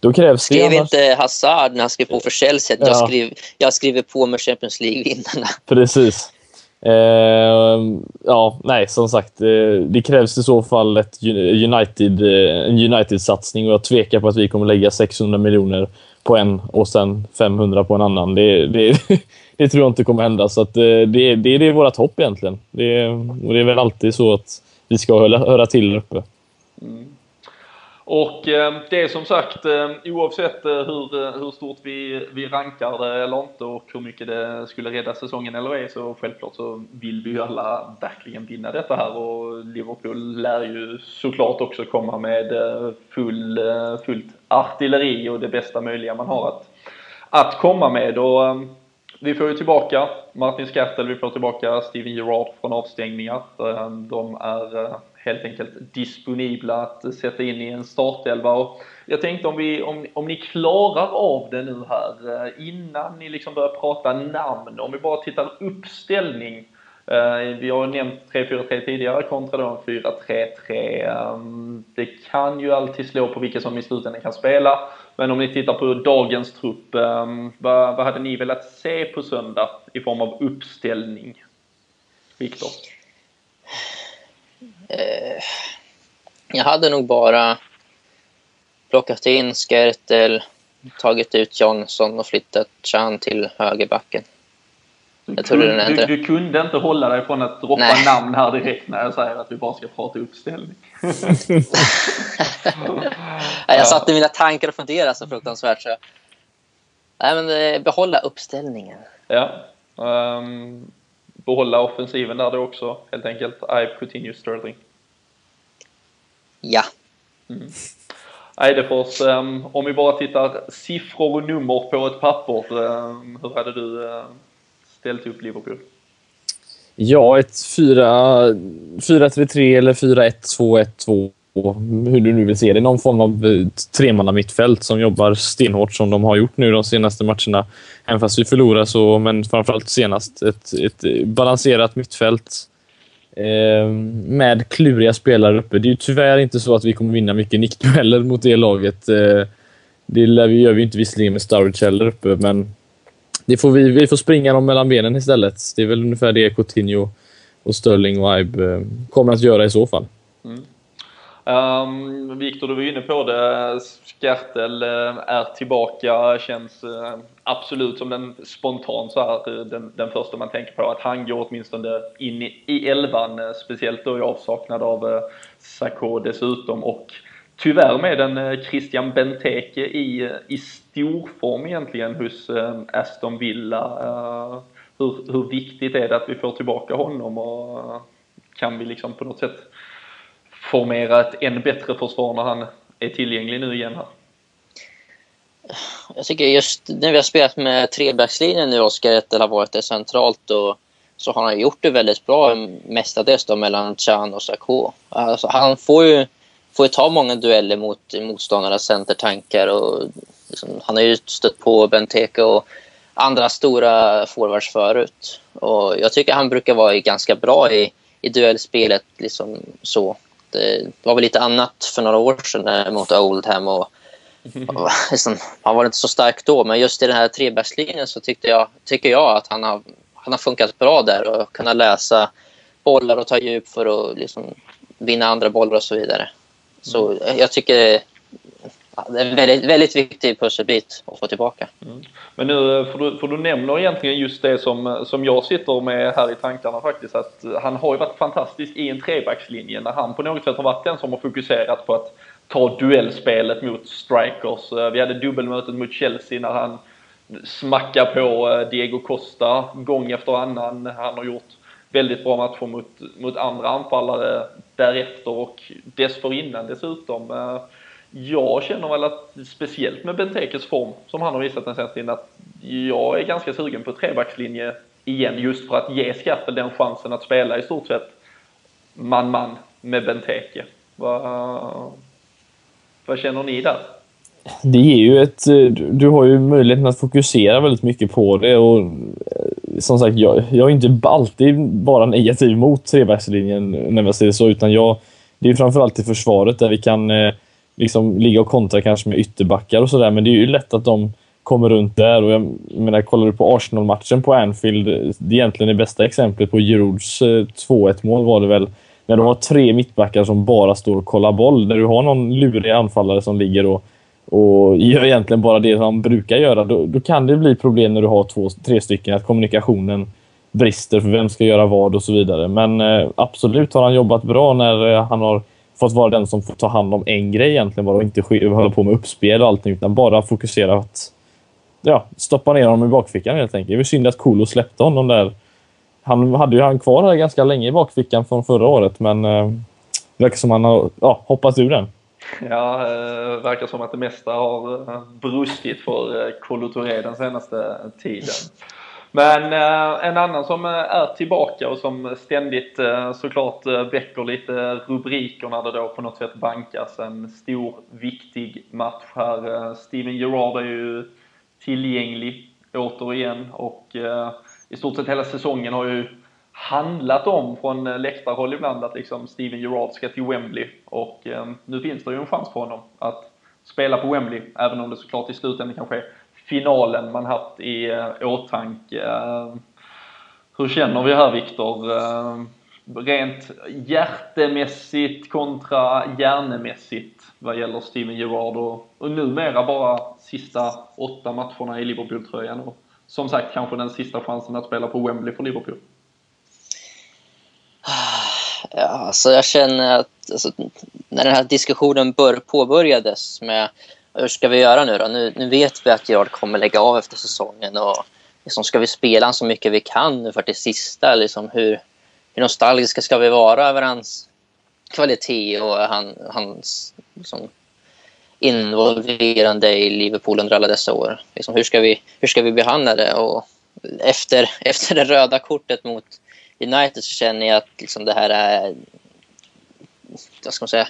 då krävs skrev det annars... inte Hazard när han skrev på för Chelsea att Ja. jag, skriver, jag skriver på med Champions League-vinnarna? Precis. Eh, ja, nej, som sagt. Eh, det krävs i så fall ett United, eh, en United-satsning och jag tvekar på att vi kommer lägga 600 miljoner på en och sen 500 på en annan. Det, det, det tror jag inte kommer hända. Så att, eh, det, det, det är vårt hopp egentligen. Det, och det är väl alltid så att vi ska höra, höra till där uppe. Mm. Och eh, det är som sagt eh, oavsett eh, hur, eh, hur stort vi, vi rankar det eller inte och hur mycket det skulle rädda säsongen eller ej så självklart så vill vi ju alla verkligen vinna detta här och Liverpool lär ju såklart också komma med eh, full, eh, fullt artilleri och det bästa möjliga man har att, att komma med. Och, eh, vi får ju tillbaka Martin Skattel, vi får tillbaka Steven Gerrard från avstängningar. Eh, de är eh, helt enkelt disponibla att sätta in i en startelva. Och jag tänkte om, vi, om, om ni klarar av det nu här eh, innan ni liksom börjar prata namn, om vi bara tittar uppställning. Eh, vi har ju nämnt 3-4-3 tidigare kontra då en 4-3-3. Ehm, det kan ju alltid slå på vilka som i slutändan kan spela. Men om ni tittar på dagens trupp, ehm, vad, vad hade ni velat se på söndag i form av uppställning? Viktor? Eh, jag hade nog bara plockat in Skertel, tagit ut Johnson och flyttat Chan till högerbacken. Du, Jag tror du, enda. du kunde inte hålla dig från att droppa Nej. namn här direkt när jag säger att vi bara ska prata uppställning. Jag satt i mina tankar och funderade så fruktansvärt. Så. Nej, men eh, behålla uppställningen. Ja. ehm, behålla offensiven där då också, helt enkelt. I continue Sterling. Ja. Eidefors, um, om vi bara tittar siffror och nummer på ett papper, ehm, hur hade du eh, ställt upp Liverpool? Ja, ett 4-3-3 eller 4-1-2-1-2. Hur du nu vill se det. Någon form av eh, tremanna mittfält som jobbar stenhårt som de har gjort nu de senaste matcherna. Även fast vi förlorar så, men framförallt senast. Ett, ett balanserat mittfält eh, med kluriga spelare uppe. Det är ju tyvärr inte så att vi kommer vinna mycket nickdueller mot det laget. Eh, det lär vi, gör vi inte visserligen med Sturridge heller uppe, men det får vi, vi får springa dem mellan benen istället. Det är väl ungefär det Coutinho och Sterling och Ibe eh, kommer att göra i så fall. Mm. Ehm, um, Viktor, du var inne på det. Skertel eh, är tillbaka. Känns eh, absolut som den spontant så här, eh, den, den första man tänker på. Att han går åtminstone in i, i elvan. Speciellt då i avsaknad av eh, Sakho dessutom. Och tyvärr med en Christian Benteke i, i storform egentligen hos Aston Villa. Ehm, hur, hur viktigt är det att vi får tillbaka honom? Och kan vi liksom på något sätt formera ett än bättre försvar när han är tillgänglig nu igen här. Jag tycker just när vi har spelat med trebackslinjen nu, Oskar Ettel har varit det centralt och så har han gjort det väldigt bra mestadels då mellan Chan och Sakho. Alltså, han får ju, får ju ta många dueller mot motståndarnas centertankar och liksom, han har ju stött på Benteke och andra stora forwards förut. Och jag tycker han brukar vara ganska bra i, i duellspelet. Liksom så. Det var väl lite annat för några år sedan eh, mot Oldham och och liksom, han var inte så stark då, men just i den här trebackslinjen så tyckte jag, tycker jag att han har, han har funkat bra där och kunna läsa bollar och ta djup för att liksom, vinna andra bollar och så vidare. Så jag tycker en väldigt, väldigt viktig pusselbit att få tillbaka. Mm. Men nu eh, för du, för du nämner egentligen just det som, eh, som jag sitter med här i tankarna faktiskt. Att eh, han har ju varit fantastisk i en trebackslinje när han på något sätt har varit den som har fokuserat på att ta duellspelet mot strikers. Vi hade dubbelmötet mot Chelsea när han smackar på Diego Costa gång efter annan. Han har gjort väldigt bra matcher mot, mot andra anfallare därefter och dessförinnan dessutom. Jag känner väl att, speciellt med Bentekes form som han har visat den senaste tiden, att jag är ganska sugen på trebackslinje igen just för att ge Skaffel den chansen att spela i stort sett man-man med Benteke. Vad, vad känner ni där? Det ger ju ett... Du har ju möjligheten att fokusera väldigt mycket på det och eh, som sagt, jag, jag är inte alltid bara negativ mot trebackslinjen när man ser det så, utan jag... Det är framförallt i försvaret där vi kan eh, liksom ligga och kontra kanske med ytterbackar och sådär, men det är ju lätt att de kommer runt där. Och jag menar, kollar du på Arsenal-matchen på Anfield, det är egentligen det bästa exemplet på Girouds eh, 2-1-mål var det väl. När du har tre mittbackar som bara står och kollar boll. När du har någon lurig anfallare som ligger och, och gör egentligen bara det han brukar göra. Då, då kan det bli problem när du har två, tre stycken, att kommunikationen brister för vem ska göra vad och så vidare. Men eh, absolut har han jobbat bra när eh, han har fått vara den som får ta hand om en grej egentligen bara och inte hålla på med uppspel och allting utan bara fokusera att ja, stoppa ner honom i bakfickan helt enkelt. Det var synd att Kolo släppte honom där. Han hade ju han kvar här ganska länge i bakfickan från förra året, men eh, det verkar som han har ja, hoppat ur den. Ja, det verkar som att det mesta har eh, brustit för eh, Kolo Touré den senaste tiden. Men eh, en annan som eh, är tillbaka och som ständigt eh, såklart väcker lite rubriker när det då på något sätt bankas en stor viktig match här. Steven Gerrard är ju tillgänglig återigen och i stort sett hela säsongen har ju handlat om från läktarhåll ibland att liksom Steven Gerrard ska till Wembley och nu finns det ju en chans för honom att spela på Wembley även om det såklart i slutändan kanske är finalen man haft i eh, åtanke. Eh, hur känner vi här Viktor? Eh, rent hjärtemässigt kontra hjärnemässigt vad gäller Steven Gerrard och, och numera bara sista åtta matcherna i Liverpool-tröjan och som sagt kanske den sista chansen att spela på Wembley för Liverpool. Ja, alltså jag känner att alltså, när den här diskussionen bör, påbörjades med hur ska vi göra nu då? Nu, nu vet vi att Gerard kommer lägga av efter säsongen och liksom, ska vi spela så mycket vi kan nu för det sista? Liksom, hur, hur nostalgiska ska vi vara över hans kvalitet och han, hans liksom, involverande i Liverpool under alla dessa år. Liksom, hur, ska vi, hur ska vi behandla det? Och efter, efter det röda kortet mot United så känner jag att liksom, det här är... Vad ska man säga?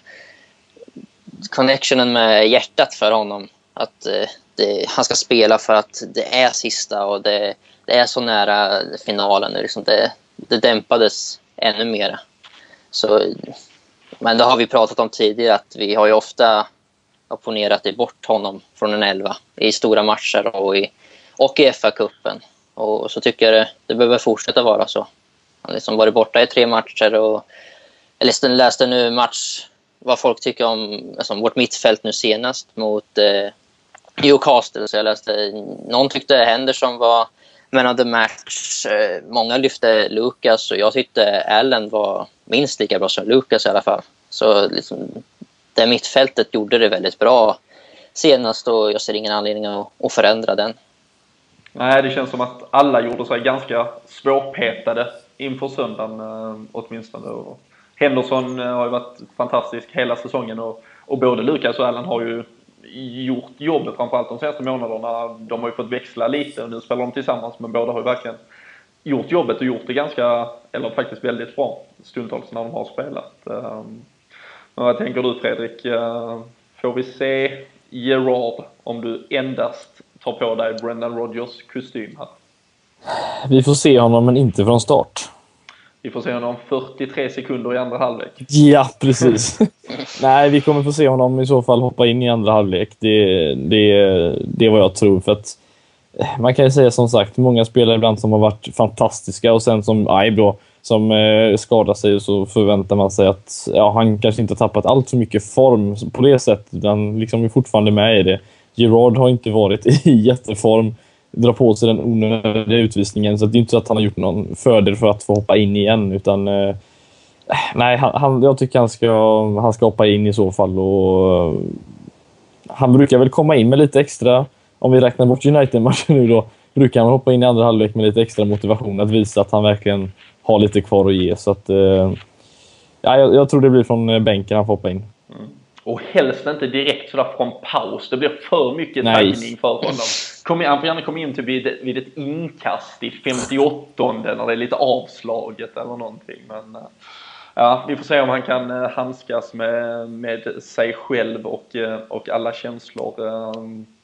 Connectionen med hjärtat för honom. Att eh, det, han ska spela för att det är sista och det, det är så nära finalen. Liksom det, det dämpades ännu mer. Så, men det har vi pratat om tidigare att vi har ju ofta opponerat bort honom från en elva i stora matcher och i, och i FA-cupen. Och så tycker jag det, det behöver fortsätta vara så. Han har liksom varit borta i tre matcher och jag läste, läste nu match vad folk tycker om alltså, vårt mittfält nu senast mot eh, Newcastle. Så jag läste, någon tyckte Henderson var man of the match. Eh, många lyfte Lucas och jag tyckte Allen var minst lika bra som Lucas i alla fall. Så liksom, det mittfältet gjorde det väldigt bra senast och jag ser ingen anledning att, att förändra den. Nej, det känns som att alla gjorde sig ganska svårpetade inför söndagen eh, åtminstone. Och Henderson eh, har ju varit fantastisk hela säsongen och, och både Lucas och Allen har ju gjort jobbet framförallt de senaste månaderna. De har ju fått växla lite och nu spelar de tillsammans men båda har ju verkligen gjort jobbet och gjort det ganska, eller faktiskt väldigt bra stundtals när de har spelat. Ehm, men vad tänker du Fredrik? Ehm, får vi se Gerard om du endast tar på dig Brendan Rodgers kostym här? Vi får se honom men inte från start. Vi får se honom 43 sekunder i andra halvlek. Ja, precis. Nej, vi kommer få se honom i så fall hoppa in i andra halvlek. Det, det, det är vad jag tror. För att eh, man kan ju säga som sagt, många spelare ibland som har varit fantastiska och sen som Aibro som eh, skadar sig och så förväntar man sig att ja, han kanske inte har tappat allt för mycket form på det sättet. Han liksom är fortfarande med i det. Gerard har inte varit i jätteform dra på sig den onödiga utvisningen. Så det är inte så att han har gjort någon fördel för att få hoppa in igen. Utan, eh, Nej, han, jag tycker han ska, han ska hoppa in i så fall. Och, han brukar väl komma in med lite extra, om vi räknar bort United-matchen nu då, brukar han hoppa in i andra halvlek med lite extra motivation att visa att han verkligen har lite kvar att ge. Så att, eh, ja, jag, jag, tror det blir från bänken han får hoppa in. Och helst inte direkt sådär från paus. Det blir för mycket taggning för honom. Kom, han får gärna komma in till vid, vid ett inkast i 58 när det är lite avslaget eller någonting. Men, eh, ja, vi får se om han kan eh, handskas med, med sig själv och, eh, och alla känslor.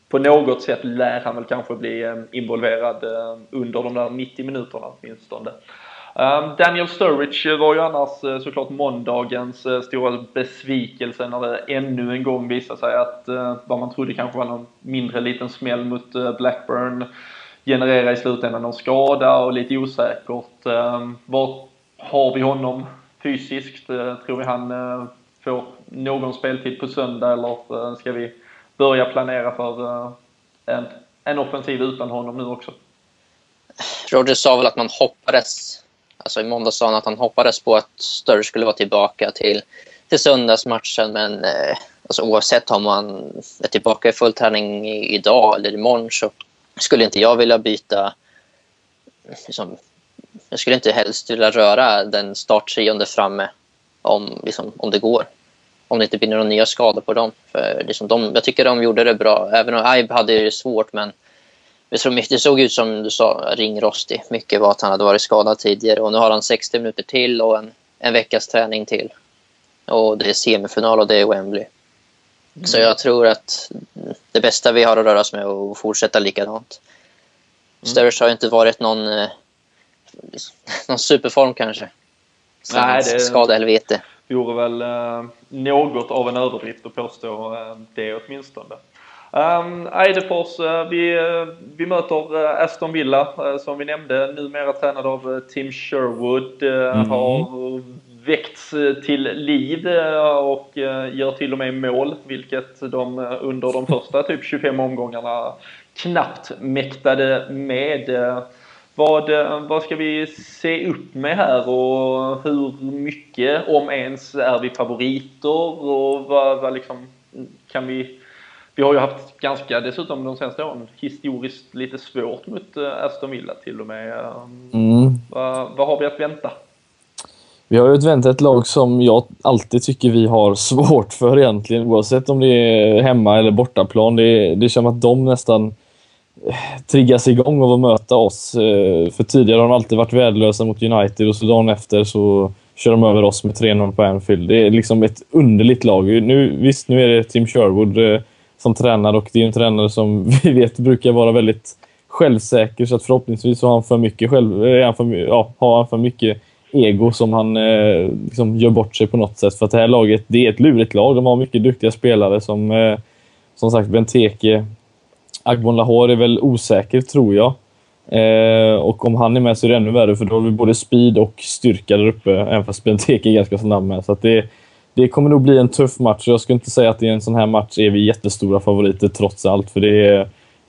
På något sätt lär han väl kanske bli involverad under de där 90 minuterna åtminstone. Ehm, Daniel Sturridge var ju annars eh, såklart måndagens eh, stora besvikelse när det ännu en gång visade sig att eh, vad man trodde kanske var någon mindre liten smäll mot Blackburn genererar i slutändan någon skada och lite osäkert. Ehm, var har vi honom fysiskt? tror vi han får någon speltid på söndag eller ska vi börja planera för en, en offensiv utan honom nu också? Roger sa väl att man hoppades Alltså i måndags sa han att han hoppades på att Sturridge skulle vara tillbaka till, till söndagsmatchen. Men eh, alltså, oavsett om han är tillbaka i full träning idag eller imorgon så skulle inte jag vilja byta... Liksom, jag skulle inte helst vilja röra den starttrionde framme om, liksom, om det går. Om det inte blir några nya skador på dem. För liksom, de, jag tycker de gjorde det bra. Även om Aib hade det svårt men jag tror det såg ut som du sa, ringrostig. Mycket var att han hade varit skadad tidigare och nu har han 60 minuter till och en, en veckas träning till. Och det är semifinal och det är Wembley. Mm. Så jag tror att det bästa vi har att röra oss med är att fortsätta likadant. Mm. Sturridge har inte varit någon, eh, någon superform kanske. Nej, det skadehelvete. vore väl eh, något av en överdrift att påstå eh, det åtminstone. Um, Eidefors, uh, vi, uh, vi möter uh, Aston Villa som vi nämnde, numera tränad av Tim Sherwood. Mm. Har väckts till liv och gör till och med mål, vilket de under de första typ 25 omgångarna knappt mäktade med. Vad, vad ska vi se upp med här och hur mycket, om ens, är vi favoriter och vad, vad liksom, kan vi vi har ju haft ganska, dessutom de senaste åren, historiskt lite svårt mot eh, Aston Villa till och med. Mm. Vad, vad har vi att vänta? Vi har ju att vänta ett lag som jag alltid tycker vi har svårt för egentligen, oavsett om det är hemma eller bortaplan. Det, det känns som att de nästan eh, triggas igång av att möta oss. Eh, för tidigare har de alltid varit värdelösa mot United och så dagen efter så kör de över oss med 3-0 på Anfield. Det är liksom ett underligt lag. Nu, visst, nu är det Tim Sherwood som tränare och det är en tränare som vi vet brukar vara väldigt självsäker så att förhoppningsvis har han för mycket, själv, eh, är han för, ja, har han för mycket ego som han eh, liksom gör bort sig på något sätt. För att det här laget, det är ett lurigt lag. De har mycket duktiga spelare som eh, som sagt Benteke. Agbon Lahore är väl osäker tror jag. Eh, och om han är med så är det ännu värre för då har vi både speed och styrka där uppe. Även fast Benteke är ganska snabb med. Så att det, det kommer nog bli en tuff match. Jag skulle inte säga att i en sån här match är vi jättestora favoriter trots allt. För det är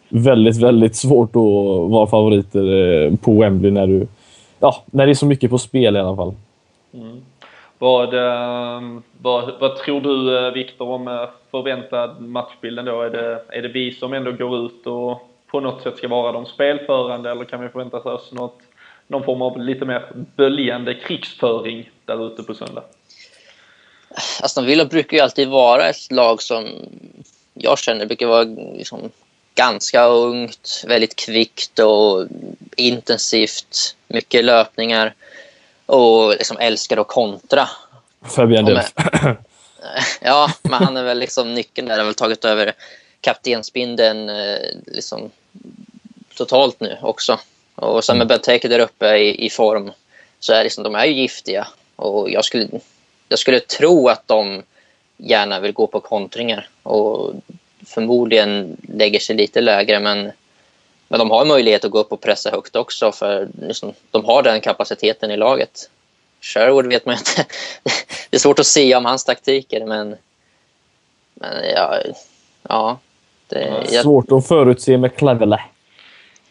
väldigt, väldigt svårt att vara favoriter eh, på Wembley när, du, ja, när det är så mycket på spel i alla fall. Mm. Vad, ehm, vad, vad, tror du eh, Viktor om eh, förväntad matchbilden då? Är det, är det vi som ändå går ut och på något sätt ska vara de spelförande eller kan vi förvänta oss något, någon form av lite mer böljande krigsföring där ute på söndag? Aston Villa brukar ju alltid vara ett lag som jag känner brukar vara liksom ganska ungt, väldigt kvickt och intensivt. Mycket löpningar och liksom älskar att kontra. Fabian Delf. Ja, men han är väl liksom nyckeln där. Han har väl tagit över kaptensbindeln eh, liksom totalt nu också. Och sen med mm. Benteke där uppe i, i form så är liksom, de är ju giftiga. Och jag skulle jag skulle tro att de gärna vill gå på kontringar och förmodligen lägger sig lite lägre men, men de har möjlighet att gå upp och pressa högt också för liksom, de har den kapaciteten i laget. Sherwood vet man inte. Det är svårt att se om hans taktiker men, men ja, ja det, jag... Svårt att förutse med Cleverley.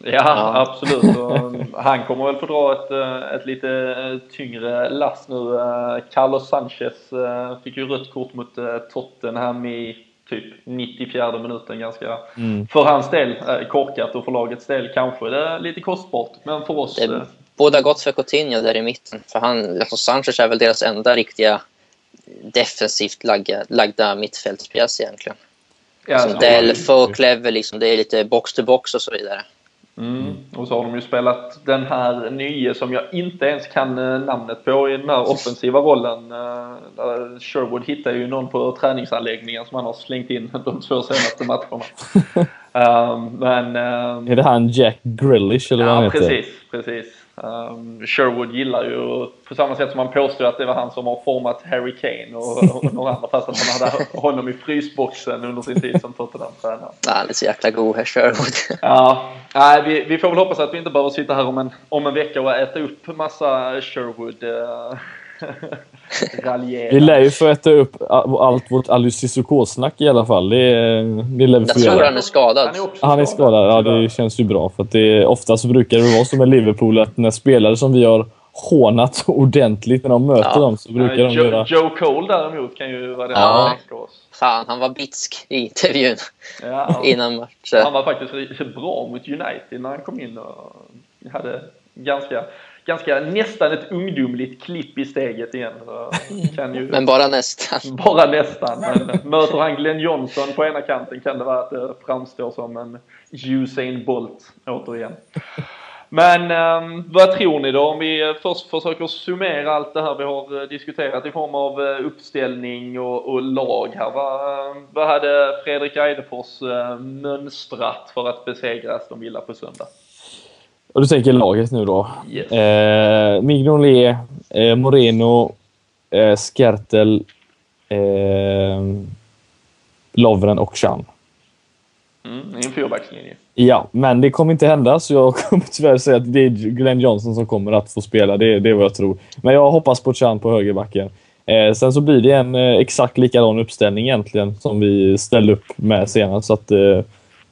Ja, Ja. absolut. Och han kommer väl få dra ett, eh, ett lite eh, tyngre lass nu. Eh, Carlos Sanchez fick ju rött kort mot Tottenham i typ 94 minuten ganska, Mm. för hans del, korkat och för lagets del kanske det är lite kostbart. Men för oss, Det båda gott för Coutinho där i mitten. För han, alltså Sanchez är väl deras enda riktiga defensivt lagda, lagda mittfältspjäs egentligen. ja, Som Delfo, Clever, liksom, det är lite box to box och så vidare. Mm. Och så har de ju spelat den här nye som jag inte ens kan eh, namnet på i den här offensiva rollen. Eh, Sherwood hittar ju någon på träningsanläggningen som han har slängt in de två senaste matcherna. um, men... ehm, Är det han Jack Grealish eller vad han Ja, heter? precis. precis. Um, Sherwood gillar ju, på samma sätt som han påstår att det var han som har format Harry Kane och, och några andra, fast att han hade honom i frysboxen under sin tid som Tottenham-tränare. Han är så jäkla god här, Sherwood. Ja, nej, vi, vi får väl hoppas att vi inte behöver sitta här om en, om en vecka och äta upp massa Sherwood uh, raljera. Vi lär ju få äta upp allt vårt Alice Cissoko-snack i alla fall. Det, det lär vi Jag få tror göra. han är skadad. Han är, också Han är skadad. Ja, det känns ju bra. För att det, ofta så brukar det vara som med Liverpool att när spelare som vi har hånat ordentligt när de möter Ja. dem så brukar Ja, de Joe, göra... Joe Cole däremot kan ju vara det Ja. vi tänker oss. Fan, han var bitsk i intervjun Ja, innan match. Han var faktiskt bra mot United när han kom in och hade ganska, ganska nästan ett ungdomligt klipp i steget igen. Så Kan ju, Men bara nästan. bara nästan. Men möter han Glenn Johnson på ena kanten kan det vara att det framstår som en Usain Bolt återigen. Men ehm, vad tror ni då om vi först försöker summera allt det här vi har eh, diskuterat i form av eh, uppställning och, och lag här. Vad, vad hade Fredrik Eidefors eh, mönstrat för att besegra Aston Villa på söndag? Och du tänker laget nu då. Yes. Eh, Mignolet, eh, Moreno, eh, Skertel, eh, Lovren och Chan. Mm, en fyrbackslinje. Ja, men det kommer inte hända så jag kommer tyvärr säga att det är Glenn Johnson som kommer att få spela. Det, det är vad jag tror. Men jag hoppas på Chan på högerbacken. Eh, sen så blir det en eh, exakt likadan uppställning egentligen som vi ställde upp med senast. Så att, eh,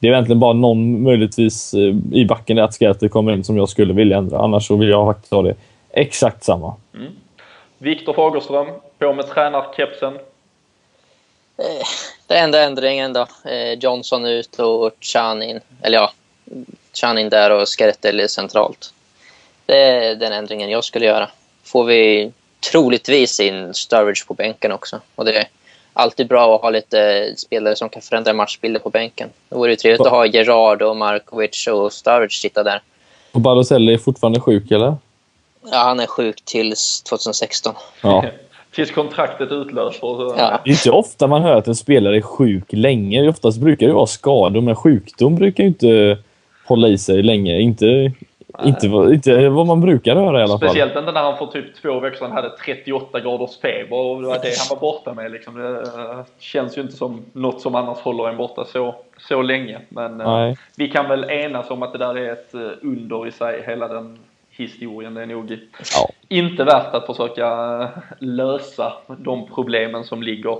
det är egentligen bara någon möjligtvis eh, i backen där att Skertel kommer in som jag skulle vilja ändra. Annars så vill jag faktiskt ha det exakt samma. Viktor Fagerström, på med tränarkepsen. Eh, Det enda ändringen då. Eh, Johnson ut och Chan in. Eller ja, Chan in där och Skertel centralt. Det är den ändringen jag skulle göra. Får vi troligtvis in Sturridge på bänken också. Och det är alltid bra att ha lite spelare som kan förändra matchbilder på bänken. Det vore ju trevligt att ha Gerard och Markovic och Sturridge sitta där. Och Balotelli är fortfarande sjuk, eller? Ja, han är sjuk tills 2016. Ja. Tills kontraktet utlöper. Så, Ja. Det är inte ofta man hör att en spelare är sjuk länge. Oftast brukar det vara skador, men sjukdom brukar ju inte hålla i sig länge. Inte, inte, vad- inte vad man brukar höra i alla fall. Speciellt inte när han för typ två veckor sedan hade 38 graders feber och det var det han var borta med. Liksom. Det eh, känns ju inte som något som annars håller en borta så, så länge. Men eh, Nej. vi kan väl enas om att det där är ett eh, under i sig, hela den historien. Det är nog Ja. inte värt att försöka eh, lösa de problemen som ligger.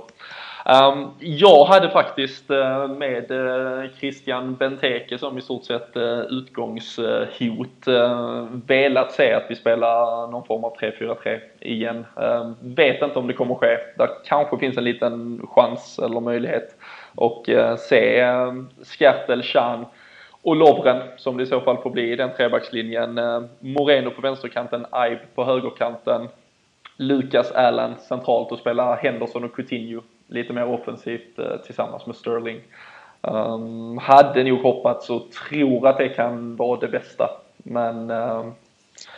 Um, jag hade faktiskt eh, med eh, Christian Benteke som i stort sett uh, utgångshot uh, velat se att vi spelar någon form av 3-4-3 igen. Ehm, vet inte om det kommer ske. Där kanske finns en liten chans eller möjlighet och uh, se ehm, uh, Skertel, Chan och Lovren som det i så fall får bli i den trebackslinjen. Uh, Moreno på vänsterkanten, Aib på högerkanten. Lukas Allen centralt och spela Henderson och Coutinho lite mer offensivt eh, tillsammans med Sterling. Um, hade nog hoppats och tror att det kan vara det bästa. Men um,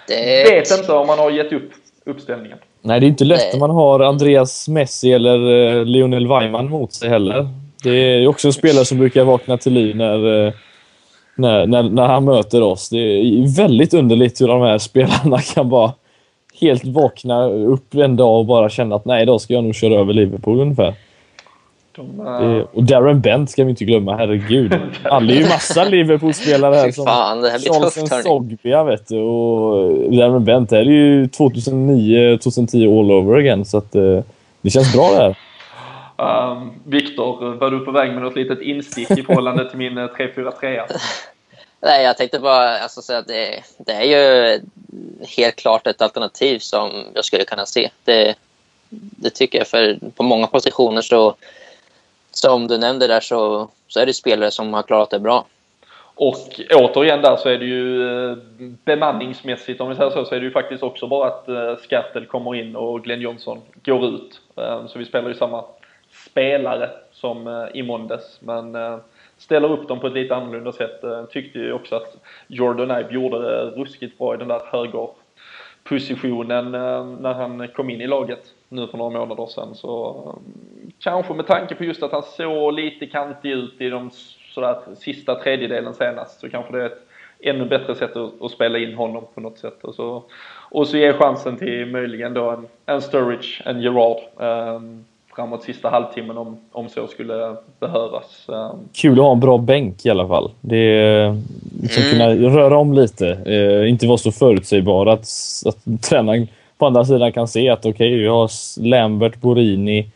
Det vet inte om man har gett upp uppställningen. Nej, det är inte lätt när man har Andreas Messi eller eh, Lionel Weimann mot sig heller. Det är ju också en spelare som brukar vakna till liv när, eh, när, när, när han möter oss. Det är väldigt underligt hur de här spelarna kan bara helt vakna upp en dag och bara känna att nej, idag ska jag nog köra över Liverpool ungefär. De, Det, uh, och Darren Bent ska vi inte glömma, herregud. Alla är ju massa Liverpool-spelare här. Som fan, det här blir Charleston tufft. Sogbia, vet du. Och Darren Bent här är ju 2009-2010 all over again. Så att, eh, det känns bra det här. um, Viktor, var du på väg med något litet instick i förhållande till min eh, 3-4-3? Nej, jag tänkte bara alltså, säga att det, det är ju helt klart ett alternativ som jag skulle kunna se. Det, det tycker jag, för på många positioner så, som du nämnde där, så, så är det spelare som har klarat det bra. Och återigen där så är det ju eh, bemanningsmässigt om vi säger så, så är det ju faktiskt också bara att eh, Skattel kommer in och Glenn Johnson går ut. Eh, så vi spelar ju samma spelare som i måndags. Men ställer upp dem på ett lite annorlunda sätt. Eh, tyckte ju också att Jordan Ibe gjorde det ruskigt bra i den där högerpositionen eh, när han kom in i laget nu för några månader sedan. Så eh, kanske med tanke på just att han såg lite kantig ut i de sådär sista tredjedelen senast så kanske det är ett ännu bättre sätt att, att spela in honom på något sätt. Och så, och så ge chansen till möjligen då en, en Sturridge, en Gerard um, framåt sista halvtimmen om, om så skulle behövas. Um. Kul att ha en bra bänk i alla fall. Det är, liksom mm. kunna röra om lite, uh, inte vara så förutsägbar att, att tränaren på andra sidan kan se att okej, okay, vi har Lambert, Borini,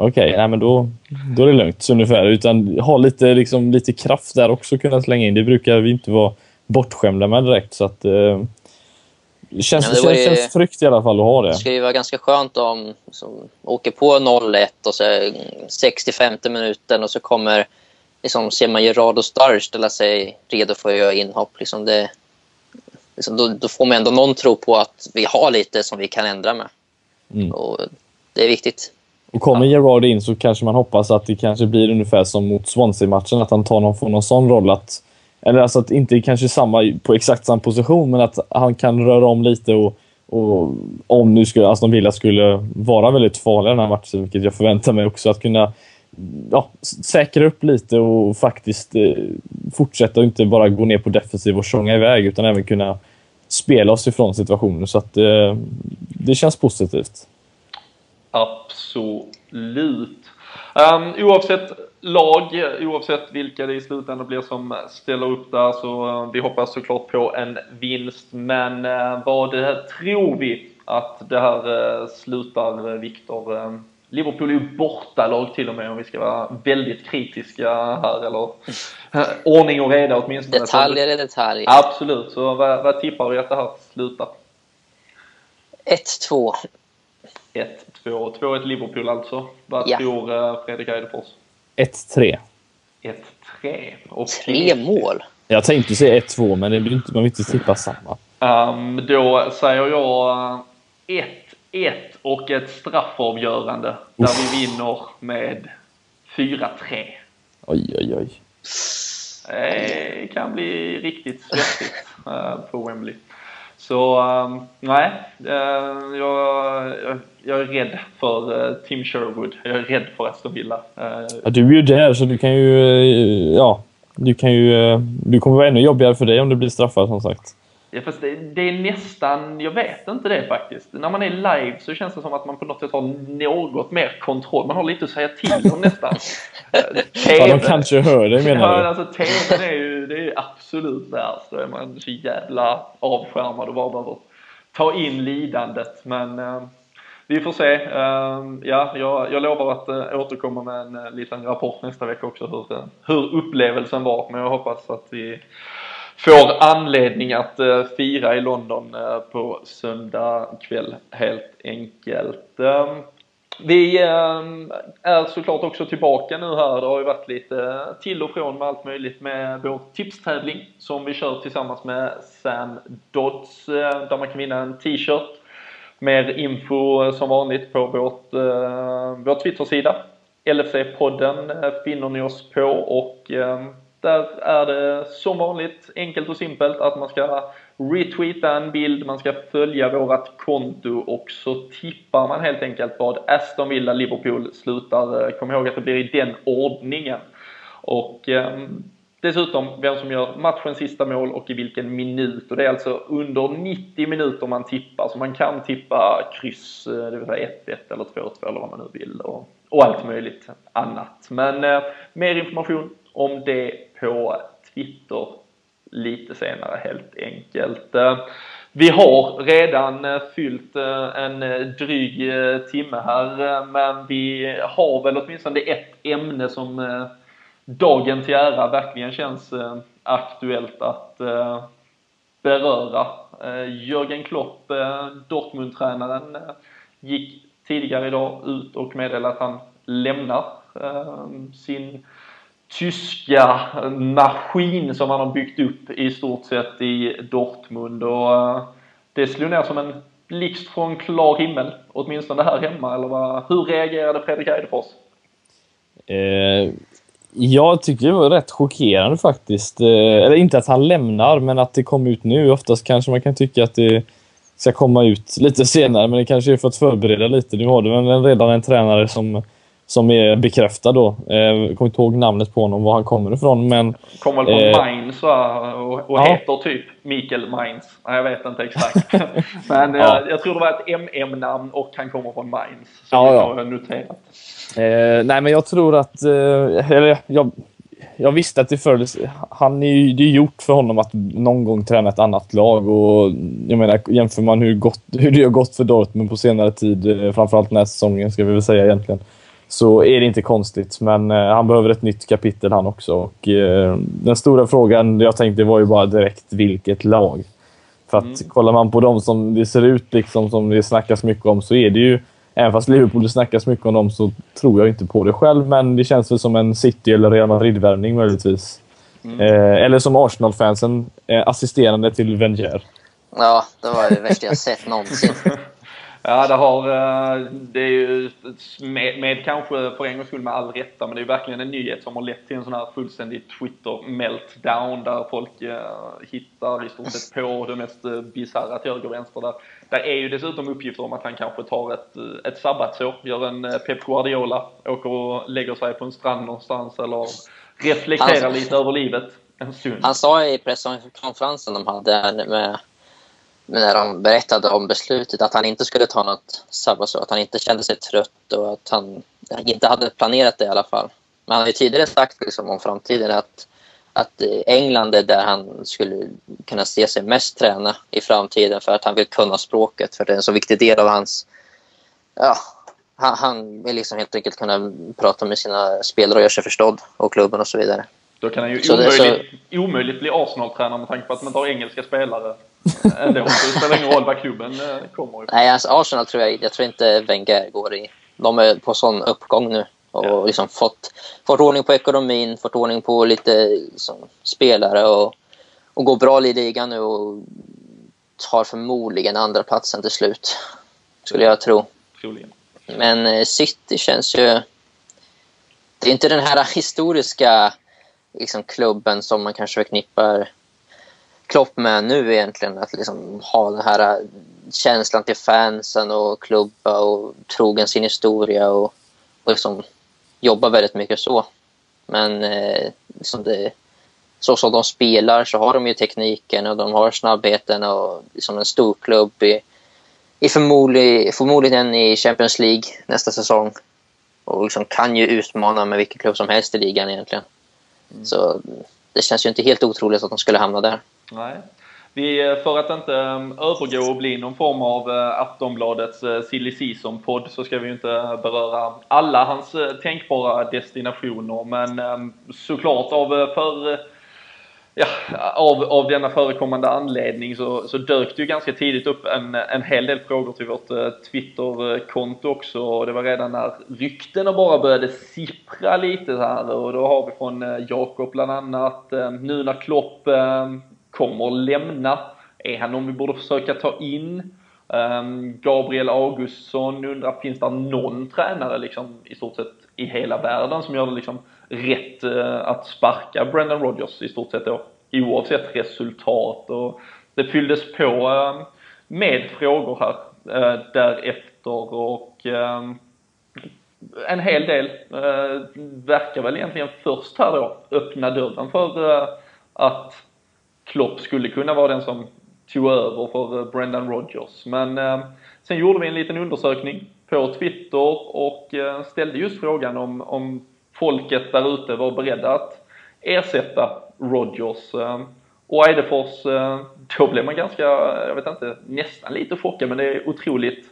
Okej, okay, men då, då är det lugnt ungefär. Utan ha lite, liksom, lite kraft där också kunna slänga in. Det brukar vi inte vara bortskämda med direkt. Så att, eh, det känns, ja, det, känns, ju, känns tryggt i alla fall att ha det. Det skulle ju vara ganska skönt om som åker på 0-1 och så 65 minuten och så kommer liksom, ser man Gerard och Starr ställa sig redo för att göra inhopp. Liksom det, liksom, då, då, får man ändå någon tro på att vi har lite som vi kan ändra med. Mm. Och det är viktigt. Och kommer ja. Gerard in så kanske man hoppas att det kanske blir ungefär som mot Swansea-matchen, att han tar någon, får någon sån roll att... Eller alltså att inte kanske samma, på exakt samma position, men att han kan röra om lite och, och om nu skulle Aston Villa skulle vara väldigt farliga den här matchen, vilket jag förväntar mig också, att kunna ja, säkra upp lite och faktiskt eh, fortsätta och inte bara gå ner på defensiv och sjunga iväg, utan även kunna spela oss ifrån situationer. Så att eh, det känns positivt. Absolut. Um, oavsett lag, oavsett vilka det i slutändan blir som ställer upp där så uh, vi hoppas såklart på en vinst. Men uh, vad tror vi att det här slutar, Viktor? Liverpool är ju bortalag till och med om vi ska vara väldigt kritiska här eller ordning och reda åtminstone. Detaljer är detaljer. Absolut, så vad, vad tippar vi att det här slutar? 1-2. 1-2. 2-1 Liverpool alltså. Vad ja. tror Fredrik Eidefors? 1-3. 1-3. Tre mål? Jag tänkte säga 1-2, men det blir inte, man vill inte tippa samma. Um, då säger jag 1-1 och ett straffavgörande Uff. där vi vinner med 4-3. Oj, oj, oj. Det kan bli riktigt svettigt uh, på Wembley. Så um, nej, uh, jag, jag, är rädd för uh, Tim Sherwood. Jag är rädd för Aston Villa. Uh, ja, du är ju där så du kan ju... Ja, du kan ju... Du kommer vara ännu jobbigare för dig om du blir straffad som sagt. Ja, fast det, det, är nästan, jag vet inte det faktiskt. När man är live så känns det som att man på något sätt har något mer kontroll. Man har lite att säga till om nästan. TV, ja, de kanske hör dig menar du? Ja, alltså TVn är ju, det är absolut värst. Då är man så jävla avskärmad och bara behöver ta in lidandet. Men eh, vi får se. Eh, ja, jag, jag lovar att eh, återkomma med en eh, liten rapport nästa vecka också hur, hur upplevelsen var. Men jag hoppas att vi får anledning att fira i London på söndag kväll helt enkelt. Vi ehm, är såklart också tillbaka nu här. Det har ju varit lite till och från med allt möjligt med vår tipstävling som vi kör tillsammans med Sam Dodds eh, där man kan vinna en t-shirt. Mer info eh, som vanligt på vårt, eh, vår Twitter-sida. LFC-podden finner ni oss på och ehm, där är det som vanligt enkelt och simpelt att man ska retweeta en bild, man ska följa vårat konto och så tippar man helt enkelt vad Aston Villa Liverpool slutar. Eh, kom ihåg att det blir i den ordningen. Och eh, dessutom vem som gör matchens sista mål och i vilken minut. Och det är alltså under 90 minuter man tippar. Så man kan tippa kryss, eh, det vill säga 1-1 eller 2-2 eller vad man nu vill. Och, och allt möjligt annat. Men eh, mer information om det på Twitter lite senare helt enkelt. Eh, vi har redan eh, fyllt eh, en dryg timme här men vi har väl åtminstone ett ämne som dagen till ära verkligen känns aktuellt att beröra. Jörgen Klopp, Dortmund-tränaren, gick tidigare idag ut och meddelade att han lämnar sin tyska maskin som han har byggt upp i stort sett i Dortmund och eh, det slog ner som en blixt från klar himmel, åtminstone här hemma, eller vad? Hur reagerade Fredrik Eidefors? Eh, jag tycker det var rätt chockerande faktiskt. Eh, eller inte att han lämnar, men att det kom ut nu. Oftast kanske man kan tycka att det ska komma ut lite senare, men det kanske är för att förbereda lite. Nu har du redan en tränare som som är bekräftad då. Eh, jag kommer inte ihåg namnet på honom, var han kommer ifrån, men... Kommer väl från eh, Mainz? Och, och ja. heter typ Mikael Mainz. Nej, jag vet inte exakt. men eh, ja. jag tror det var ett MM-namn och han kommer från Mainz. Så ja, ja. har jag noterat. Eh, nej, men jag tror att... Eh, eller jag, jag visste att det fördes, han är ju, det är gjort för honom att någon gång träna ett annat lag och jag menar jämför man hur, gott, hur det har gått för Dortmund på senare tid, eh, framförallt den här säsongen ska vi väl säga egentligen, så är det inte konstigt. Men eh, han behöver ett nytt kapitel han också. Och, eh, den stora frågan jag tänkte var ju bara direkt vilket lag. För att mm. kollar man på dem som det ser ut liksom som det snackas mycket om så är det ju, även fast Liverpool snackas mycket om dem så tror jag inte på det själv. Men det känns väl som en City eller Real Madrid-värvning möjligtvis. Mm. Eh, eller som Arsenal-fansen, eh, assisterande till Wenger. Ja, det var det värsta jag sett någonsin. Ja, det har, eh, det är ju med, med kanske för en gångs skull med all rätta, men det är ju verkligen en nyhet som har lett till en sån här fullständig Twitter-meltdown där folk eh, hittar i stort sett på det mest eh, bisarra till höger och vänster. Där. där är ju dessutom uppgifter om att han kanske tar ett, ett sabbatsår, gör en Pep Guardiola, åker och lägger sig på en strand någonstans eller reflekterar han, lite över livet en stund. Han sa i presskonferensen de hade med när de berättade om beslutet att han inte skulle ta något sabbatsår, att han inte kände sig trött och att han inte hade planerat det i alla fall. Men han har ju tidigare sagt liksom om framtiden att, att England är där han skulle kunna se sig mest träna i framtiden för att han vill kunna språket, för det är en så viktig del av hans... Ja, han, han vill liksom helt enkelt kunna prata med sina spelare och göra sig förstådd och klubben och så vidare. Då kan han ju omöjligt, så... omöjligt bli Arsenal-tränare med tanke på att man tar engelska spelare. Det spelar ingen roll vad klubben eh, kommer ifrån. Nej, alltså Arsenal tror jag, jag tror inte Wenger går i. De är på sån uppgång nu och ja. liksom fått, fått ordning på ekonomin, fått ordning på lite liksom, spelare och, och går bra i ligan nu och tar förmodligen andra platsen till slut. Skulle jag tro. Troligen. Men eh, City känns ju... Det är inte den här historiska liksom, klubben som man kanske förknippar Klopp med nu egentligen. Att liksom ha den här äh, känslan till fansen och klubba och trogen sin historia och, och liksom jobba väldigt mycket så. Men eh, liksom det, så som de spelar så har de ju tekniken och de har snabbheten och liksom en stor klubb i, i förmodligen, förmodligen i Champions League nästa säsong. Och liksom kan ju utmana med vilken klubb som helst i ligan egentligen. Mm. Så det känns ju inte helt otroligt att de skulle hamna där. Nej. Vi, eh, för att inte ehm, övergå och bli någon form av eh, Aftonbladets eh, silly season-podd så ska vi ju inte beröra alla hans tänkbara destinationer. Men ehm, såklart av för ja, av, av denna förekommande anledning så, så dök det ju ganska tidigt upp en, en hel del frågor till vårt Twitterkonto också. Och det var redan när ryktena bara började sippra lite här. Och då har vi från Jakob bland annat ehm, nu när Klopp kommer lämna, är han någon vi borde försöka ta in? Ehm, Gabriel Augustsson undrar, finns det någon tränare liksom i stort sett i hela världen som gör det liksom rätt eh, att sparka Brendan Rodgers i stort sett då, oavsett resultat och det fylldes på ehm, med frågor här eh, därefter och ehm, en hel del eh, verkar väl egentligen först här då öppna dörren för att Klopp skulle kunna vara den som tog över för eh, Brendan Rodgers. Men eh, sen gjorde vi en liten undersökning på Twitter och eh, ställde just frågan om, om folket där ute var beredda att ersätta Rodgers. Eh, och Eidefors, eh, då blev man ganska, jag vet inte, nästan lite chockad men det är otroligt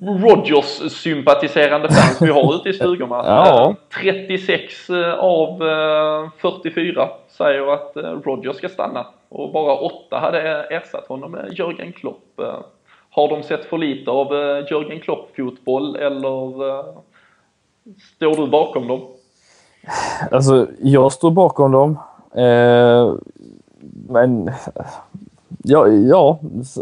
Rodgers-sympatiserande fans vi har ute i stugorna. Ja. 36 av 44 säger att Rodgers ska stanna och bara 8 hade ersatt honom med Jörgen Klopp. Har de sett för lite av Jörgen Klopp-fotboll eller står du bakom dem? Alltså, jag står bakom dem. Eh, men ja, ja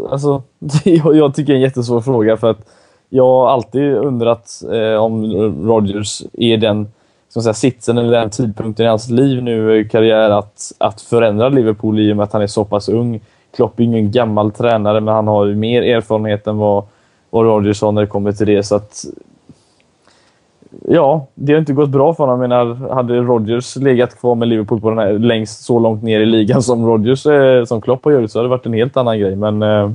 alltså, jag tycker det är en jättesvår fråga för att jag har alltid undrat eh, om Rodgers är den som säga, sitsen eller den tidpunkten i hans liv nu, karriär, att, att förändra Liverpool i och med att han är så pass ung. Klopp är ingen gammal tränare, men han har mer erfarenhet än vad, vad Rodgers har när det kommer till det. Så att, ja, det har inte gått bra för honom. Jag menar, hade Rodgers legat kvar med Liverpool på den här, längst så långt ner i ligan som Rodgers, eh, som Klopp har gjort, så hade det varit en helt annan grej. Men eh,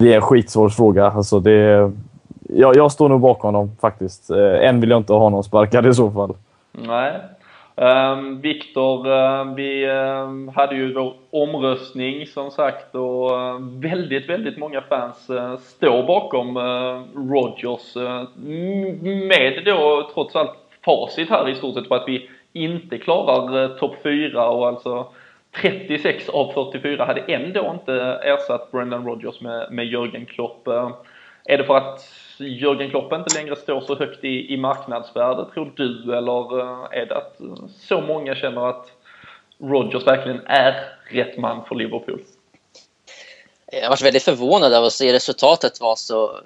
det är en skitsvår fråga. Alltså, det, jag, jag står nog bakom honom faktiskt. Eh, än vill jag inte ha någon sparkad i så fall. Nej. Um, Viktor, uh, vi uh, hade ju vår omröstning som sagt och väldigt, väldigt många fans eh, står bakom eh, Rogers eh, med då trots allt facit här i stort sett på att vi inte klarar topp 4 och alltså 36 av 44 hade ändå inte ersatt Brendan Rogers med, med Jörgen Klopp. Är det för att Jörgen Klopp inte längre står så högt i, i marknadsvärde, tror du? Eller eh, är det att så många känner att Rodgers verkligen är rätt man för Liverpool? Jag var väldigt förvånad av att se resultatet vara så